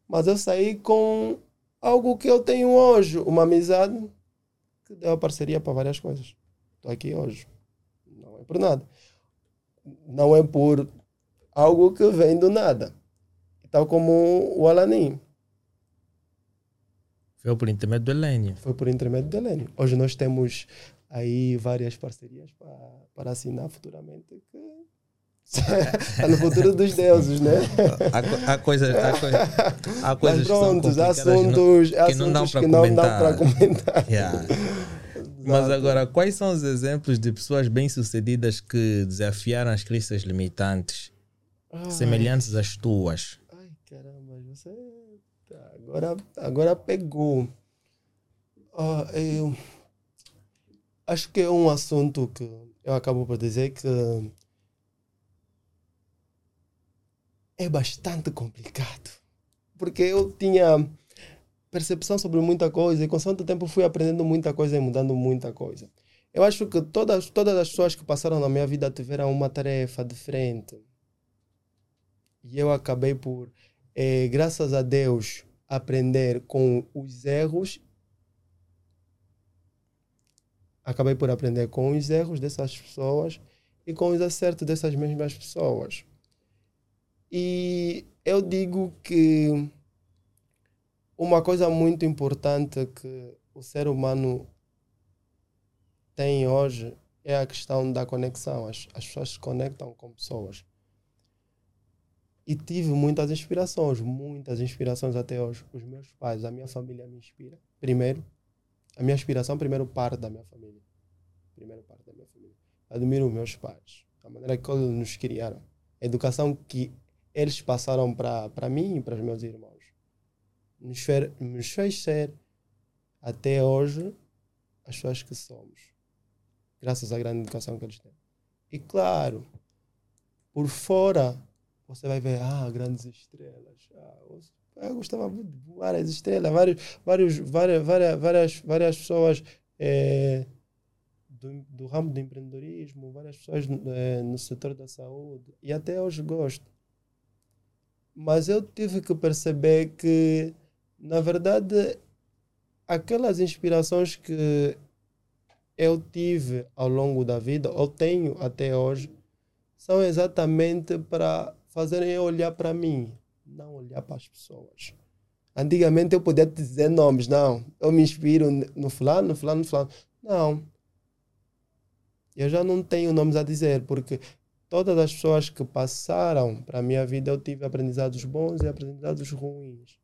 Mas eu saí com algo que eu tenho hoje, uma amizade que deu a parceria para várias coisas. Estou aqui hoje. Não é por nada. Não é por algo que vem do nada tal como o Alanin. Foi por intermédio do Helênio. Foi por intermédio do Helênio. Hoje nós temos aí várias parcerias para, para assinar futuramente que está no futuro dos deuses, né? Há, há coisas, há, coisa, há coisas prontos, que assuntos, que não, dão para comentar. comentar. Yeah. Mas agora, quais são os exemplos de pessoas bem-sucedidas que desafiaram as crenças limitantes, Ai. semelhantes às tuas? Agora, agora pegou. Uh, eu, acho que é um assunto que eu acabo por dizer que é bastante complicado. Porque eu tinha percepção sobre muita coisa e com tanto tempo fui aprendendo muita coisa e mudando muita coisa. Eu acho que todas, todas as pessoas que passaram na minha vida tiveram uma tarefa diferente. E eu acabei por, eh, graças a Deus, aprender com os erros. Acabei por aprender com os erros dessas pessoas e com os acertos dessas mesmas pessoas. E eu digo que uma coisa muito importante que o ser humano tem hoje é a questão da conexão. As, as pessoas se conectam com pessoas. E tive muitas inspirações, muitas inspirações até hoje. Os meus pais, a minha família me inspira. Primeiro, a minha inspiração primeiro parte da minha família. Primeiro parte da minha família. Admiro meus pais, a maneira que eles nos criaram. A educação que eles passaram para mim e para os meus irmãos. Nos, nos fez ser, até hoje, as pessoas que somos. Graças à grande educação que eles têm. E claro, por fora, você vai ver, ah, grandes estrelas. Ah, eu gostava de várias estrelas, vários, vários, várias, várias, várias, várias pessoas é, do, do ramo do empreendedorismo, várias pessoas é, no setor da saúde. E até hoje gosto. Mas eu tive que perceber que, na verdade, aquelas inspirações que eu tive ao longo da vida, ou tenho até hoje, são exatamente para fazerem eu olhar para mim, não olhar para as pessoas. Antigamente eu podia dizer nomes, não, eu me inspiro no fulano, no fulano, no fulano. Não. Eu já não tenho nomes a dizer, porque todas as pessoas que passaram para a minha vida, eu tive aprendizados bons e aprendizados ruins.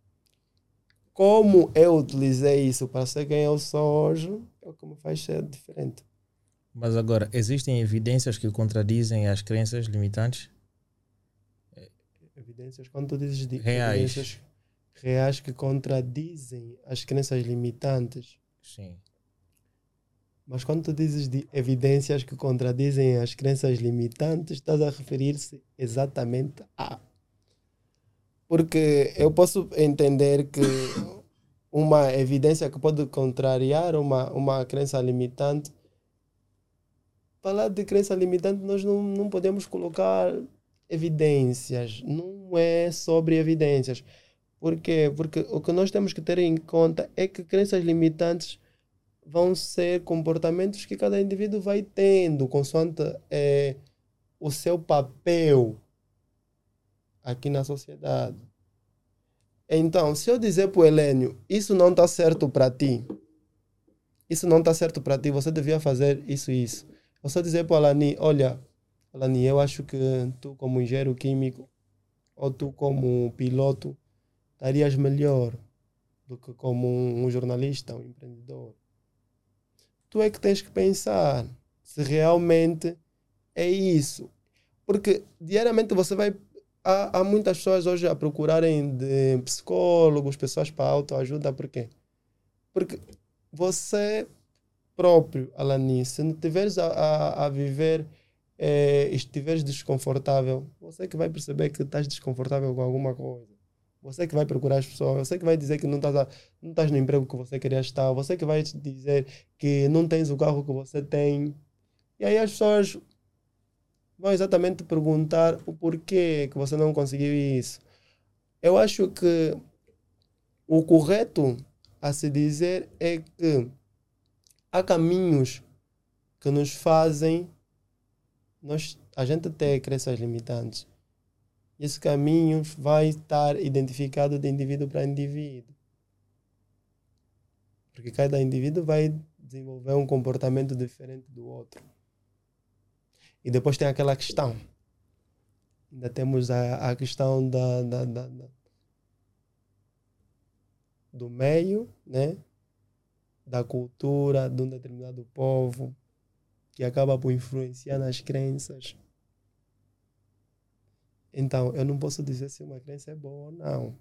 Como eu utilizei isso para ser quem eu sou hoje, é o que me faz ser diferente. Mas agora, existem evidências que contradizem as crenças limitantes? Evidências, quando tu dizes de reais. evidências reais que contradizem as crenças limitantes. Sim. Mas quando tu dizes de evidências que contradizem as crenças limitantes, estás a referir-se exatamente a. Porque eu posso entender que uma evidência que pode contrariar uma, uma crença limitante. Falar de crença limitante, nós não, não podemos colocar evidências. Não é sobre evidências. Por quê? Porque o que nós temos que ter em conta é que crenças limitantes vão ser comportamentos que cada indivíduo vai tendo, consoante é, o seu papel aqui na sociedade. Então, se eu dizer para o Helênio, isso não está certo para ti, isso não está certo para ti, você devia fazer isso e isso. Ou se eu dizer para o Alani, olha, Alani, eu acho que tu como engenheiro químico ou tu como piloto estarias melhor do que como um jornalista, um empreendedor tu é que tens que pensar se realmente é isso. Porque diariamente você vai. Há, há muitas pessoas hoje a procurarem de psicólogos, pessoas para autoajuda, por quê? Porque você próprio, Alani, se não estiveres a, a, a, viver eh, estiveres desconfortável, você que vai perceber que estás desconfortável com alguma coisa. Você que vai procurar as pessoas, você que vai dizer que não estás, não estás no emprego que você queria estar, você que vai dizer que não tens o carro que você tem. E aí as pessoas vão exatamente perguntar o porquê que você não conseguiu isso. Eu acho que o correto a se dizer é que há caminhos que nos fazem nós, a gente ter crenças limitantes esse caminho vai estar identificado de indivíduo para indivíduo. Porque cada indivíduo vai desenvolver um comportamento diferente do outro. E depois tem aquela questão. Ainda temos a, a questão da, da, da, da do meio, né? da cultura de um determinado povo, que acaba por influenciar nas crenças. Então, eu não posso dizer se uma crença é boa ou não.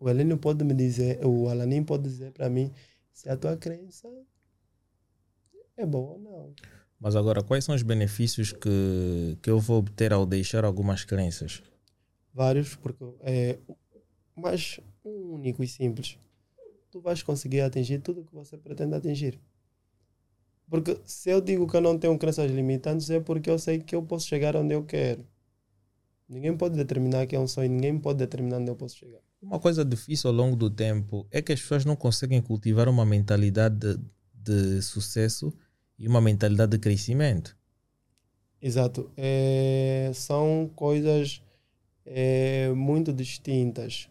O Heleno pode me dizer, o Alanim pode dizer para mim se a tua crença é bom ou não. Mas agora, quais são os benefícios que, que eu vou obter ao deixar algumas crenças? Vários, porque é. Mas um único e simples. Tu vais conseguir atingir tudo o que você pretende atingir. Porque se eu digo que eu não tenho crenças limitantes, é porque eu sei que eu posso chegar onde eu quero. Ninguém pode determinar que é um sonho, ninguém pode determinar onde eu posso chegar. Uma coisa difícil ao longo do tempo é que as pessoas não conseguem cultivar uma mentalidade de, de sucesso e uma mentalidade de crescimento. Exato. É, são coisas é, muito distintas.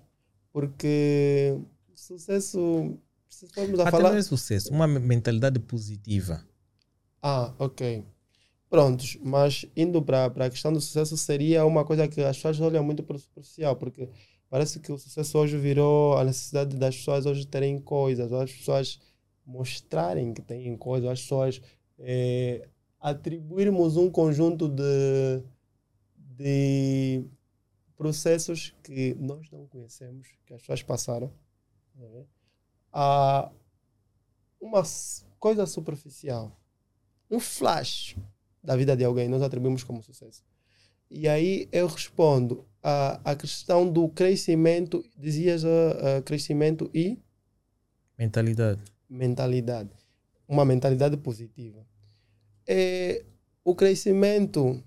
Porque sucesso. Se formos a Até falar. não é sucesso, uma mentalidade positiva. Ah, ok. Prontos, mas indo para a questão do sucesso, seria uma coisa que as pessoas olham muito para o superficial, porque parece que o sucesso hoje virou a necessidade das pessoas hoje terem coisas, as pessoas mostrarem que têm coisas, as pessoas é, atribuirmos um conjunto de, de processos que nós não conhecemos, que as pessoas passaram, né, a uma coisa superficial, um flash da vida de alguém, nós atribuímos como sucesso. E aí eu respondo a, a questão do crescimento, dizias uh, crescimento e mentalidade. Mentalidade. Uma mentalidade positiva. É, o crescimento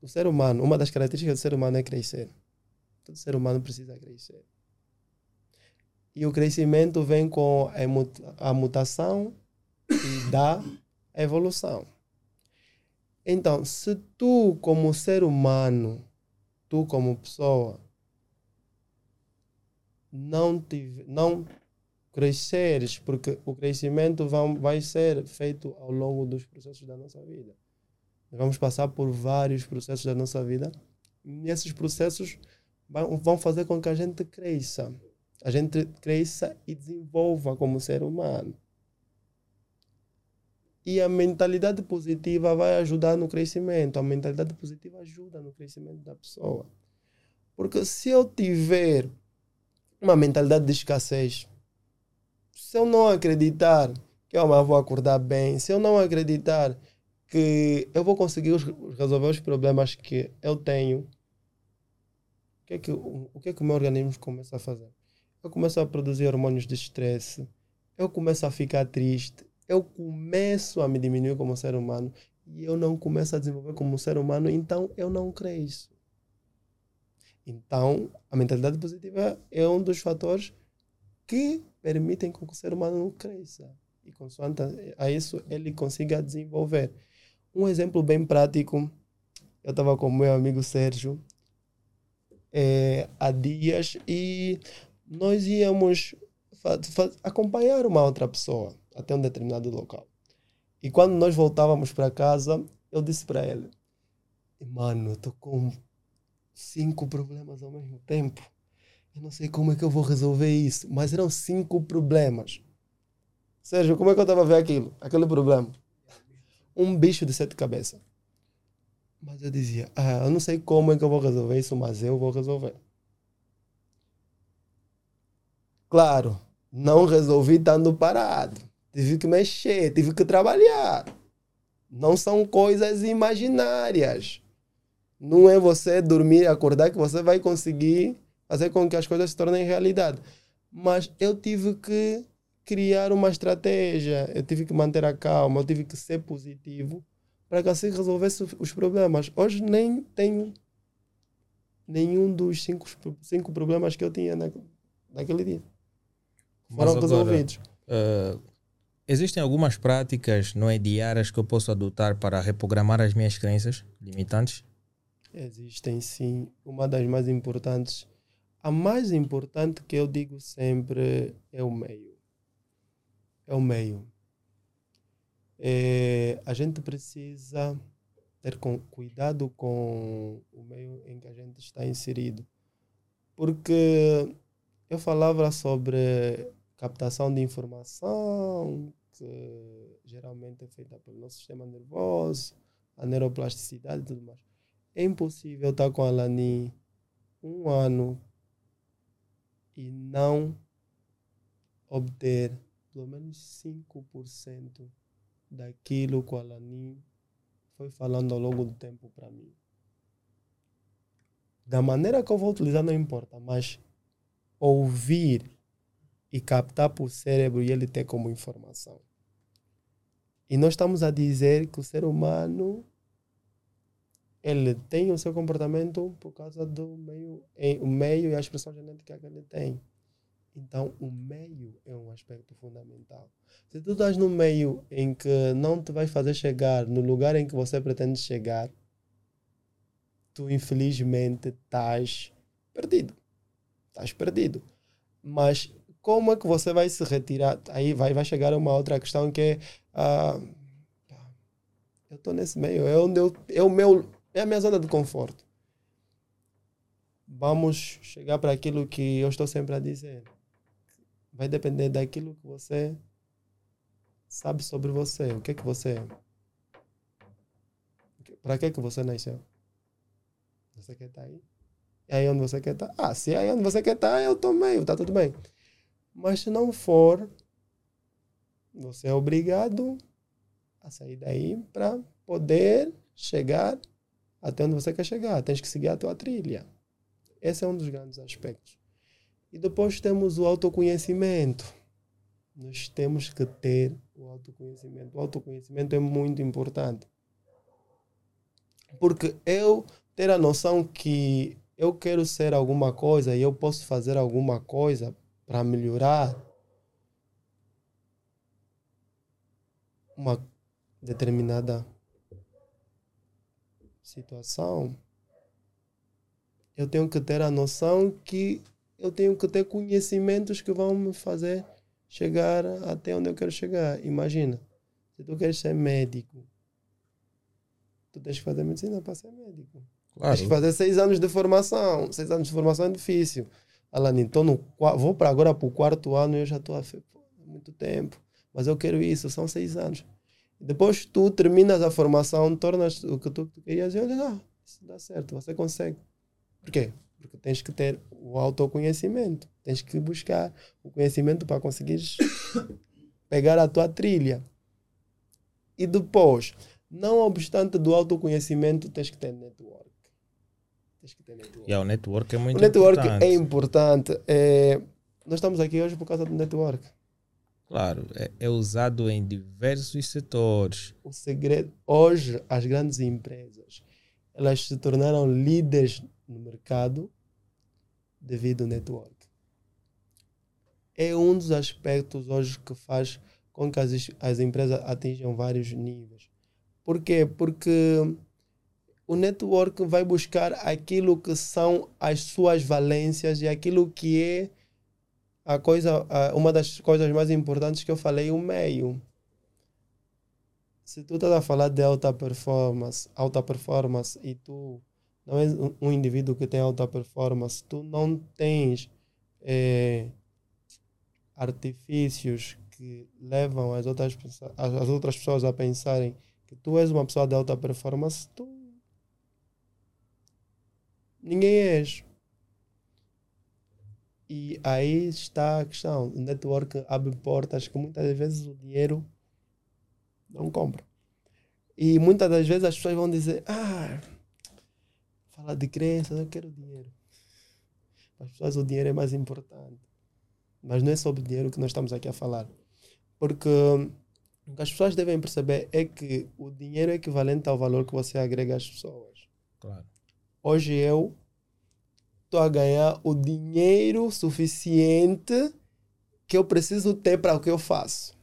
do ser humano, uma das características do ser humano é crescer. Todo ser humano precisa crescer. E o crescimento vem com a mutação e da evolução. Então, se tu, como ser humano, tu, como pessoa, não, tive, não cresceres, porque o crescimento vai, vai ser feito ao longo dos processos da nossa vida. Vamos passar por vários processos da nossa vida. E esses processos vão fazer com que a gente cresça. A gente cresça e desenvolva como ser humano. E a mentalidade positiva vai ajudar no crescimento. A mentalidade positiva ajuda no crescimento da pessoa. Porque se eu tiver uma mentalidade de escassez, se eu não acreditar que eu vou acordar bem, se eu não acreditar que eu vou conseguir resolver os problemas que eu tenho, o que é que o, que, é que o meu organismo começa a fazer? Eu começo a produzir hormônios de estresse, eu começo a ficar triste, eu começo a me diminuir como ser humano e eu não começo a desenvolver como ser humano, então eu não cresço. Então, a mentalidade positiva é um dos fatores que permitem que o ser humano cresça. E, consoante a isso, ele consiga desenvolver. Um exemplo bem prático, eu estava com meu amigo Sérgio é, há dias e nós íamos acompanhar uma outra pessoa até um determinado local. E quando nós voltávamos para casa, eu disse para ele: Mano, eu tô com cinco problemas ao mesmo tempo. Eu não sei como é que eu vou resolver isso. Mas eram cinco problemas. Sérgio, como é que eu estava a ver aquilo? Aquele problema. Um bicho de sete cabeças. Mas eu dizia: Ah, eu não sei como é que eu vou resolver isso, mas eu vou resolver. Claro, não resolvi estando parado tive que mexer, tive que trabalhar. Não são coisas imaginárias. Não é você dormir e acordar que você vai conseguir fazer com que as coisas se tornem realidade. Mas eu tive que criar uma estratégia, eu tive que manter a calma, eu tive que ser positivo para que assim resolvesse os problemas. Hoje nem tenho nenhum dos cinco, cinco problemas que eu tinha na, naquele dia. Foram agora, resolvidos. Uh Existem algumas práticas não é, diárias que eu posso adotar para reprogramar as minhas crenças limitantes? Existem sim. Uma das mais importantes, a mais importante que eu digo sempre é o meio. É o meio. É, a gente precisa ter com, cuidado com o meio em que a gente está inserido. Porque eu falava sobre captação de informação, que geralmente é feita pelo nosso sistema nervoso, a neuroplasticidade e tudo mais. É impossível estar com a Lani um ano e não obter pelo menos 5% daquilo que o Alanin foi falando ao longo do tempo para mim. Da maneira que eu vou utilizar não importa, mas ouvir e captar para o cérebro e ele ter como informação. E nós estamos a dizer que o ser humano ele tem o seu comportamento por causa do meio, o meio e a expressão genética que ele tem. Então, o meio é um aspecto fundamental. Se tu estás no meio em que não te vai fazer chegar no lugar em que você pretende chegar, tu infelizmente estás perdido. Estás perdido. Mas como é que você vai se retirar? Aí vai, vai chegar uma outra questão que é. Uh, eu estou nesse meio, é, onde eu, é, o meu, é a minha zona de conforto. Vamos chegar para aquilo que eu estou sempre a dizer vai depender daquilo que você sabe sobre você. O que é que você é. Para que que você nasceu? Você quer estar tá aí? É aí onde você quer estar? Tá? Ah, se é aí onde você quer estar, tá, eu estou meio, está tudo bem. Mas se não for, você é obrigado a sair daí para poder chegar até onde você quer chegar. Tens que seguir a tua trilha. Esse é um dos grandes aspectos. E depois temos o autoconhecimento. Nós temos que ter o autoconhecimento. O autoconhecimento é muito importante. Porque eu ter a noção que eu quero ser alguma coisa e eu posso fazer alguma coisa para melhorar uma determinada situação, eu tenho que ter a noção que eu tenho que ter conhecimentos que vão me fazer chegar até onde eu quero chegar. Imagina, se tu queres ser médico, tu tens que fazer medicina para ser médico. Claro. Tens que fazer seis anos de formação. Seis anos de formação é difícil. Alani, então no, vou para agora para o quarto ano e eu já estou a muito tempo. Mas eu quero isso, são seis anos. Depois tu terminas a formação, tornas o que tu querias e olha, ah, isso dá certo, você consegue. Por quê? Porque tens que ter o autoconhecimento. Tens que buscar o conhecimento para conseguir pegar a tua trilha. E depois, não obstante do autoconhecimento, tens que ter network. Tens que ter network. Yeah, o network é muito o network importante. é importante. É, nós estamos aqui hoje por causa do network. Claro, é, é, usado em diversos setores. O segredo, hoje, as grandes empresas, elas se tornaram líderes no mercado devido ao network. É um dos aspectos hoje que faz com que as, as empresas atinjam vários níveis. Por quê? Porque o network vai buscar aquilo que são as suas valências e aquilo que é a coisa, uma das coisas mais importantes que eu falei, o meio. Se tu estás a falar de alta performance, alta performance e tu não és um indivíduo que tem alta performance, tu não tens é, artifícios que levam as outras, as outras pessoas a pensarem que tu és uma pessoa de alta performance, tu ninguém és. E aí está a questão. O network abre portas que muitas vezes o dinheiro não compra. E muitas das vezes as pessoas vão dizer: Ah, Fala de crença, eu quero dinheiro. Para as pessoas o dinheiro é mais importante. Mas não é sobre dinheiro que nós estamos aqui a falar. Porque o que as pessoas devem perceber é que o dinheiro é equivalente ao valor que você agrega às pessoas. Claro. Hoje eu estou a ganhar o dinheiro suficiente que eu preciso ter para o que eu faço.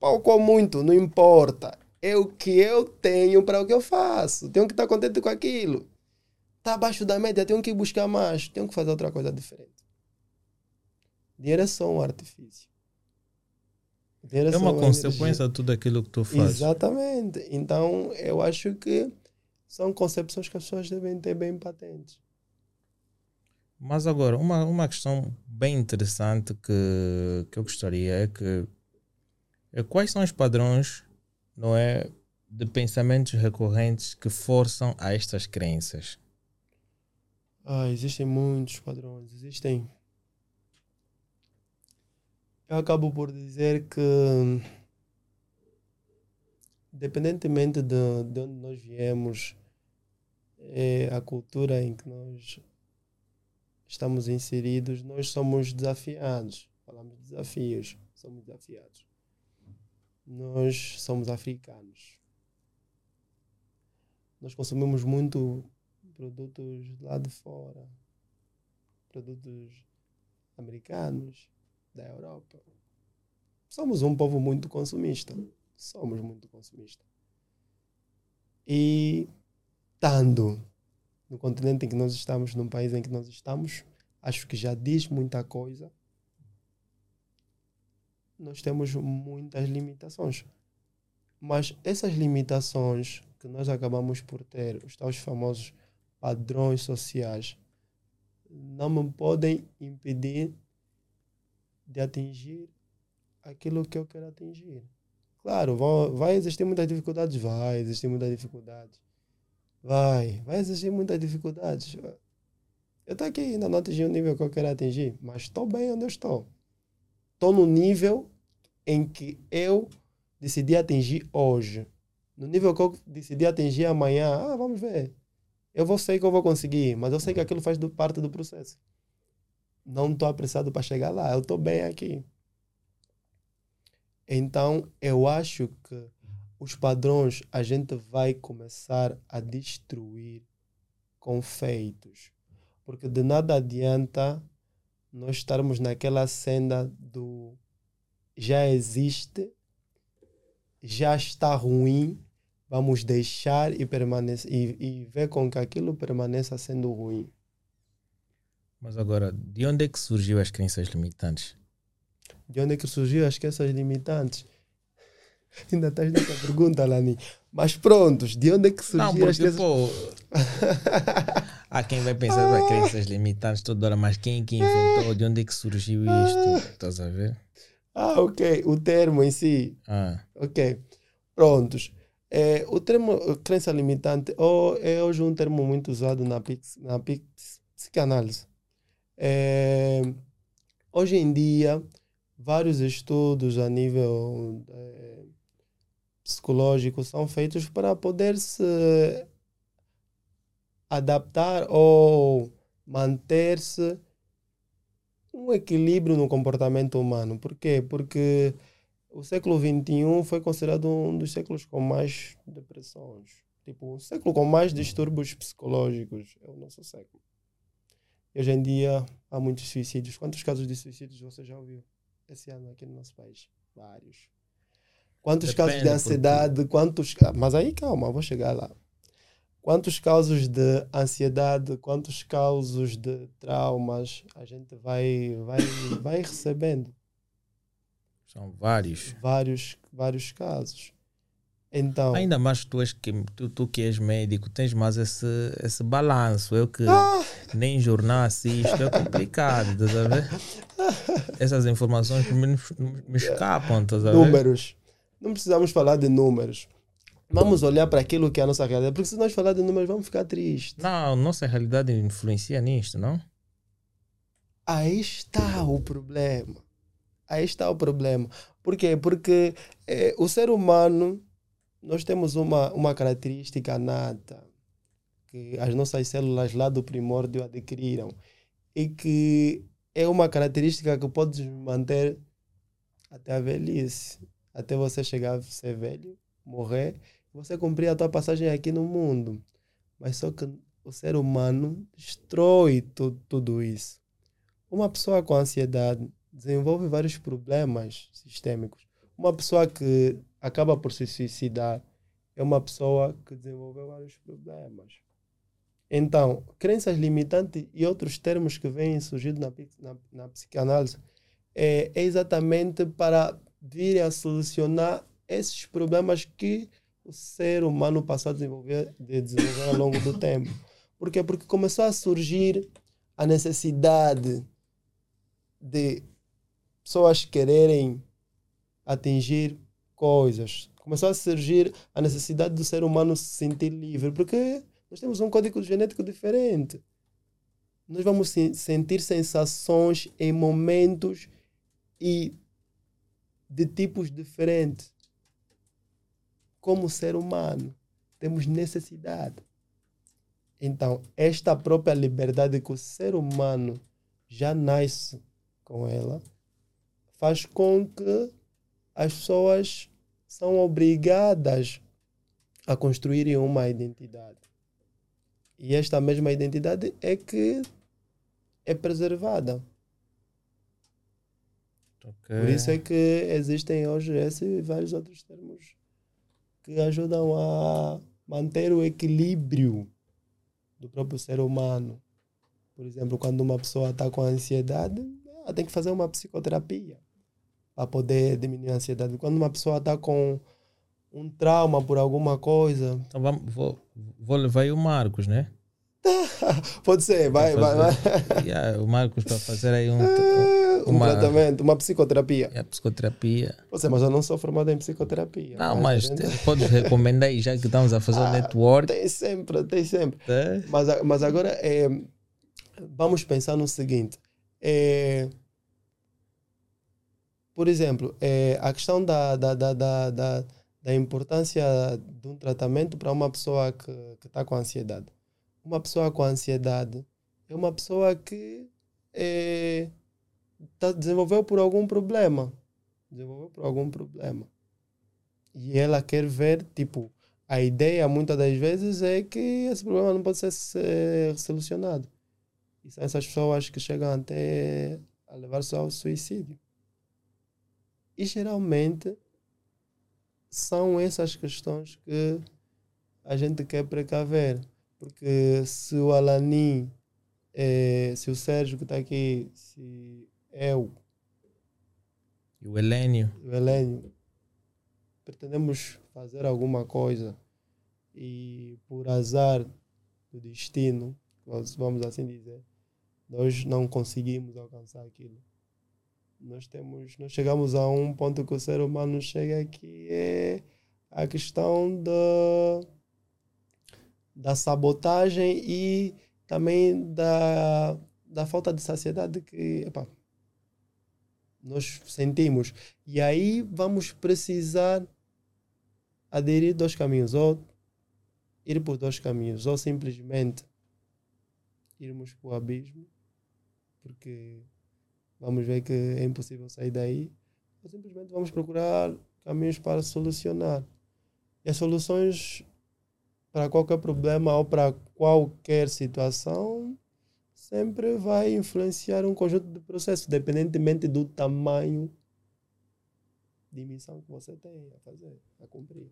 Pouco ou muito, não importa é o que eu tenho para o que eu faço. Tenho que estar contente com aquilo. Está abaixo da média, tenho que buscar mais, tenho que fazer outra coisa diferente. Dinheiro é só um artifício. Dinheiro é, é uma consequência de tudo aquilo que tu fazes. Exatamente. Então, eu acho que são concepções que as pessoas devem ter bem patentes. Mas agora, uma, uma questão bem interessante que, que eu gostaria é que é, quais são os padrões não é? De pensamentos recorrentes que forçam a estas crenças. Ah, existem muitos padrões. Existem. Eu acabo por dizer que independentemente de, de onde nós viemos, é a cultura em que nós estamos inseridos, nós somos desafiados. Falamos de desafios, somos desafiados. Nós somos africanos. Nós consumimos muito produtos lá de fora, produtos americanos, da Europa. Somos um povo muito consumista. Somos muito consumista. E estando no continente em que nós estamos, num país em que nós estamos, acho que já diz muita coisa. Nós temos muitas limitações. Mas essas limitações que nós acabamos por ter, os tais famosos padrões sociais, não me podem impedir de atingir aquilo que eu quero atingir. Claro, vão, vai existir muitas dificuldades, vai existir muitas dificuldades. Vai, vai existir muitas dificuldades. Eu estou aqui ainda não atingi o nível que eu quero atingir, mas estou bem onde eu estou. Estou no nível em que eu decidi atingir hoje. No nível que eu decidi atingir amanhã, ah, vamos ver. Eu vou sei que eu vou conseguir, mas eu sei que aquilo faz parte do processo. Não estou apressado para chegar lá, eu estou bem aqui. Então, eu acho que os padrões a gente vai começar a destruir com feitos. Porque de nada adianta nós estarmos naquela senda do já existe, já está ruim, vamos deixar e, permanecer, e, e ver com que aquilo permaneça sendo ruim. Mas agora, de onde é que surgiu as crenças limitantes? De onde é que surgiu as crenças limitantes? Ainda estás nessa pergunta, Lani. Mas prontos, de onde é que surgiu Não, porque, as pô, há quem vai pensar ah. crenças limitantes toda hora, mas quem que inventou? De onde é que surgiu isto? Estás a ver? Ah, ok. O termo em si. Ah. Ok. Prontos. É, o termo crença limitante ou é hoje um termo muito usado na, na psicanálise. É, hoje em dia, vários estudos a nível é, psicológico são feitos para poder se adaptar ou manter-se um equilíbrio no comportamento humano. Por quê? Porque o século XXI foi considerado um dos séculos com mais depressões. Tipo, um século com mais distúrbios psicológicos. É o nosso século. Hoje em dia há muitos suicídios. Quantos casos de suicídios você já ouviu esse ano aqui no nosso país? Vários. Quantos Depende casos de ansiedade? Porque... Quantos. Mas aí calma, vou chegar lá. Quantos casos de ansiedade, quantos casos de traumas a gente vai, vai, vai recebendo? São vários. Vários, vários casos. Então, Ainda mais tu, és que, tu, tu que és médico, tens mais esse, esse balanço. Eu que ah! nem jornal assisto, é complicado, estás a ver? Essas informações me, me escapam, estás a ver? Números. Não precisamos falar de números. Vamos olhar para aquilo que é a nossa realidade. Porque se nós falar de números, vamos ficar tristes. Não, nossa realidade influencia nisto, não? Aí está o problema. Aí está o problema. Por quê? Porque é, o ser humano nós temos uma, uma característica nata que as nossas células lá do primórdio adquiriram e que é uma característica que pode manter até a velhice, até você chegar a ser velho, morrer, você cumprir a tua passagem aqui no mundo. Mas só que o ser humano destrói tu, tudo isso. Uma pessoa com ansiedade desenvolve vários problemas sistêmicos. Uma pessoa que acaba por se suicidar, é uma pessoa que desenvolveu vários problemas. Então, crenças limitantes e outros termos que vêm surgindo na, na, na psicanálise é, é, exatamente para vir a solucionar esses problemas que o ser humano passou a desenvolver, de desenvolver ao longo do tempo. Por quê? Porque começou a surgir a necessidade de pessoas quererem atingir coisas. Começou a surgir a necessidade do ser humano se sentir livre, porque nós temos um código genético diferente. Nós vamos sentir sensações em momentos e de tipos diferentes. como ser humano, temos necessidade. Então, esta própria liberdade que o ser humano já nasce com ela, faz com que as pessoas são obrigadas a construírem uma identidade. E esta mesma identidade é que é preservada. Okay. Por isso é que existem hoje esse e vários outros termos que ajudam a manter o equilíbrio do próprio ser humano. Por exemplo, quando uma pessoa está com ansiedade, ela tem que fazer uma psicoterapia para poder diminuir a ansiedade. Quando uma pessoa está com um trauma por alguma coisa. Então vamos, vou, vou levar aí o Marcos, né? Pode ser, vai, vai, vai. Yeah, o Marcos para fazer aí um, um uma, tratamento, uma psicoterapia. É, psicoterapia. Você, mas eu não sou formado em psicoterapia. Não, mas, mas te, podes recomendar aí, já que estamos a fazer o ah, network. Tem sempre, tem sempre. É. Mas, mas agora é, vamos pensar no seguinte. É, por exemplo, é, a questão da, da, da, da, da, da importância de um tratamento para uma pessoa que está com ansiedade uma pessoa com ansiedade é uma pessoa que é, tá, desenvolveu por algum problema. Desenvolveu por algum problema. E ela quer ver, tipo, a ideia muitas das vezes é que esse problema não pode ser, ser solucionado. E são essas pessoas que chegam até a levar-se ao suicídio. E geralmente são essas questões que a gente quer precaver. Porque se o Alanin, é, se o Sérgio que está aqui, se eu e o Helênio. o Helênio pretendemos fazer alguma coisa e por azar do destino, vamos assim dizer, nós não conseguimos alcançar aquilo. Nós temos, nós chegamos a um ponto que o ser humano chega que é a questão da da sabotagem e também da, da falta de saciedade que epa, nós sentimos. E aí vamos precisar aderir dois caminhos, ou ir por dois caminhos, ou simplesmente irmos para o abismo, porque vamos ver que é impossível sair daí, ou simplesmente vamos procurar caminhos para solucionar. E as soluções para qualquer problema ou para qualquer situação, sempre vai influenciar um conjunto de processos, independentemente do tamanho de missão que você tem a fazer, a cumprir.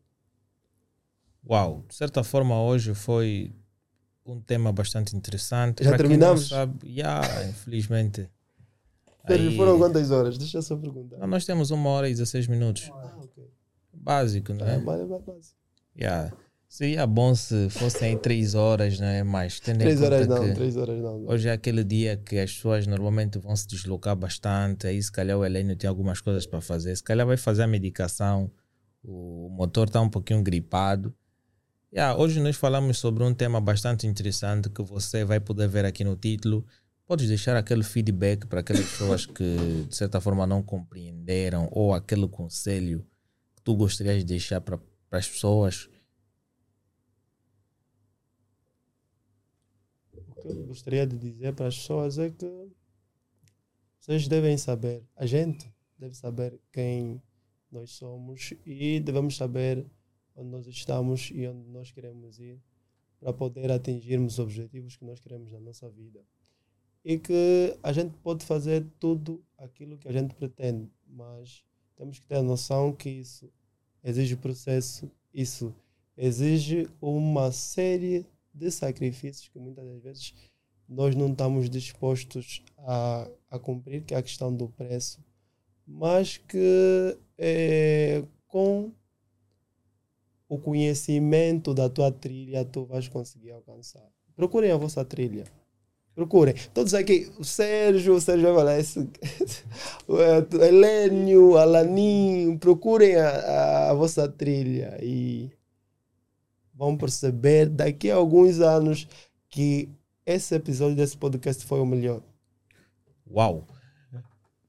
Uau, de certa forma hoje foi um tema bastante interessante. Já pra terminamos? Sabe, yeah, infelizmente. Aí... Foram quantas horas? Deixa eu só perguntar. Não, nós temos uma hora e 16 minutos. Ah, ok. Básico, não é? É, básico. Yeah. Seria bom se fossem três horas, né? Mas tendo três horas não, três horas não. Hoje é aquele dia que as pessoas normalmente vão se deslocar bastante. Aí se calhar o Helênio tem algumas coisas para fazer. Se calhar vai fazer a medicação. O motor está um pouquinho gripado. Yeah, hoje nós falamos sobre um tema bastante interessante que você vai poder ver aqui no título. Podes deixar aquele feedback para aquelas pessoas que de certa forma não compreenderam ou aquele conselho que tu gostarias de deixar para as pessoas que eu gostaria de dizer para as pessoas é que vocês devem saber, a gente deve saber quem nós somos e devemos saber onde nós estamos e onde nós queremos ir para poder atingirmos os objetivos que nós queremos na nossa vida. E que a gente pode fazer tudo aquilo que a gente pretende, mas temos que ter a noção que isso exige processo, isso exige uma série de sacrifícios que muitas das vezes nós não estamos dispostos a, a cumprir, que é a questão do preço, mas que é, com o conhecimento da tua trilha tu vais conseguir alcançar. Procurem a vossa trilha. Procurem. Todos aqui, o Sérgio, o Sérgio Valese, o Helênio, Alaninho, procurem a, a vossa trilha e vão perceber daqui a alguns anos que esse episódio desse podcast foi o melhor. Uau!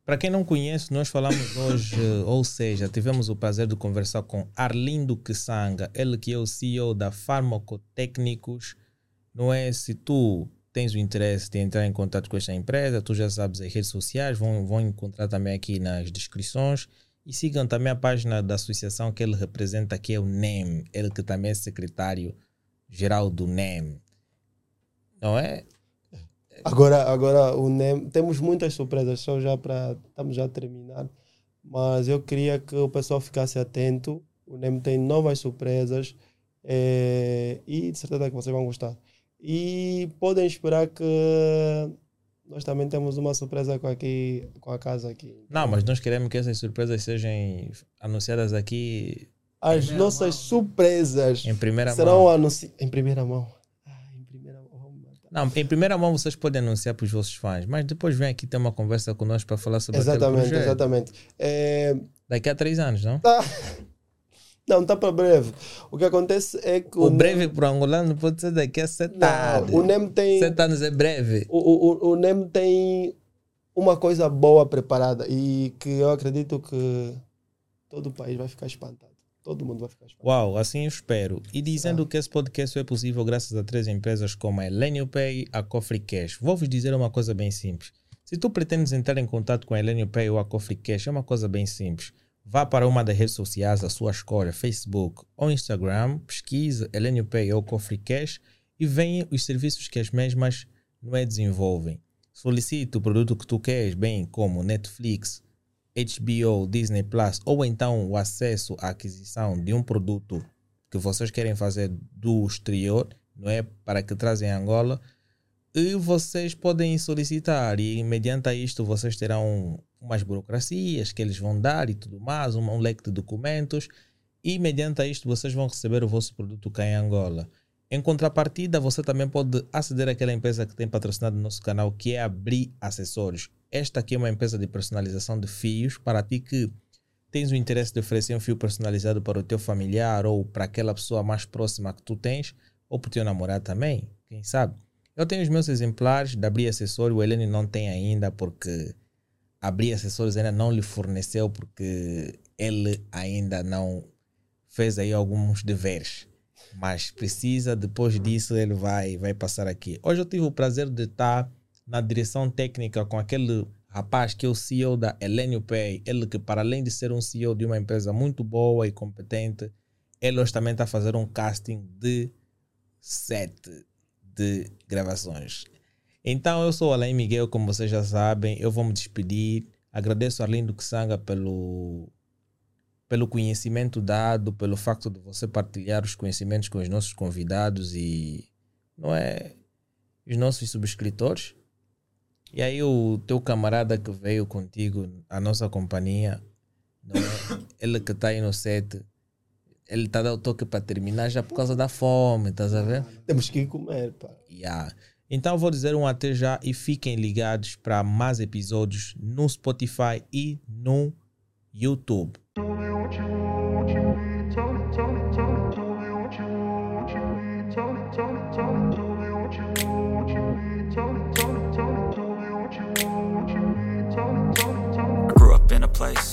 Para quem não conhece, nós falamos hoje, ou seja, tivemos o prazer de conversar com Arlindo Kisanga, ele que é o CEO da Farmacotécnicos. Não é? Se tu tens o interesse de entrar em contato com esta empresa, tu já sabes as redes sociais, vão, vão encontrar também aqui nas descrições. E sigam também a página da associação que ele representa, que é o NEM, ele que também é secretário geral do NEM. Não é? Agora, agora o NEM, temos muitas surpresas, só já para. Estamos já a terminar, mas eu queria que o pessoal ficasse atento. O NEM tem novas surpresas é, e de certeza que vocês vão gostar. E podem esperar que nós também temos uma surpresa com, aqui, com a casa aqui. Não, mas nós queremos que essas surpresas sejam anunciadas aqui. As nossas mão. surpresas em primeira serão anunciadas em primeira mão. Não, em primeira mão vocês podem anunciar para os vossos fãs, mas depois vem aqui ter uma conversa conosco para falar sobre Exatamente, exatamente. É... Daqui a três anos, não? Tá. Não, está para breve. O que acontece é que. O, o breve NEM... para o angolano pode ser daqui a sete anos. O NEM tem. Sete anos é breve. O, o, o NEM tem uma coisa boa preparada e que eu acredito que todo o país vai ficar espantado. Todo mundo vai ficar espantado. Uau, assim eu espero. E dizendo ah. que esse podcast é possível graças a três empresas como a Elenio Pay a Cofre Cash. Vou vos dizer uma coisa bem simples. Se tu pretendes entrar em contato com a Elenio Pay ou a Cofre Cash, é uma coisa bem simples. Vá para uma das redes sociais da sua escolha, Facebook ou Instagram, pesquise Elenio Pay ou Cofre Cash e venha os serviços que as mesmas não é desenvolvem. Solicite o produto que tu queres, bem como Netflix, HBO, Disney Plus, ou então o acesso à aquisição de um produto que vocês querem fazer do exterior, não é? Para que trazem Angola. E vocês podem solicitar, e mediante isto vocês terão umas burocracias que eles vão dar e tudo mais, um, um leque de documentos. E mediante isto vocês vão receber o vosso produto cá em Angola. Em contrapartida, você também pode aceder àquela empresa que tem patrocinado nosso canal, que é Abrir Acessórios. Esta aqui é uma empresa de personalização de fios para ti que tens o interesse de oferecer um fio personalizado para o teu familiar ou para aquela pessoa mais próxima que tu tens, ou para o teu namorado também, quem sabe. Eu tenho os meus exemplares de Abrir Acessório, o Helene não tem ainda porque Abrir Acessórios ainda não lhe forneceu porque ele ainda não fez aí alguns deveres mas precisa, depois disso ele vai, vai passar aqui. Hoje eu tive o prazer de estar na direção técnica com aquele rapaz que é o CEO da Elenio Pay, ele que para além de ser um CEO de uma empresa muito boa e competente, ele hoje também está a fazer um casting de sete de gravações. Então eu sou Alain Miguel, como vocês já sabem, eu vou me despedir. Agradeço a Arlindo Kisanga pelo pelo conhecimento dado, pelo facto de você partilhar os conhecimentos com os nossos convidados e não é os nossos subscritores. E aí o teu camarada que veio contigo, a nossa companhia, é? ele que está aí no set, ele está dando o toque para terminar já por causa da fome, estás a ver? Temos que comer, pá. Yeah. Então vou dizer um até já e fiquem ligados para mais episódios no Spotify e no YouTube. place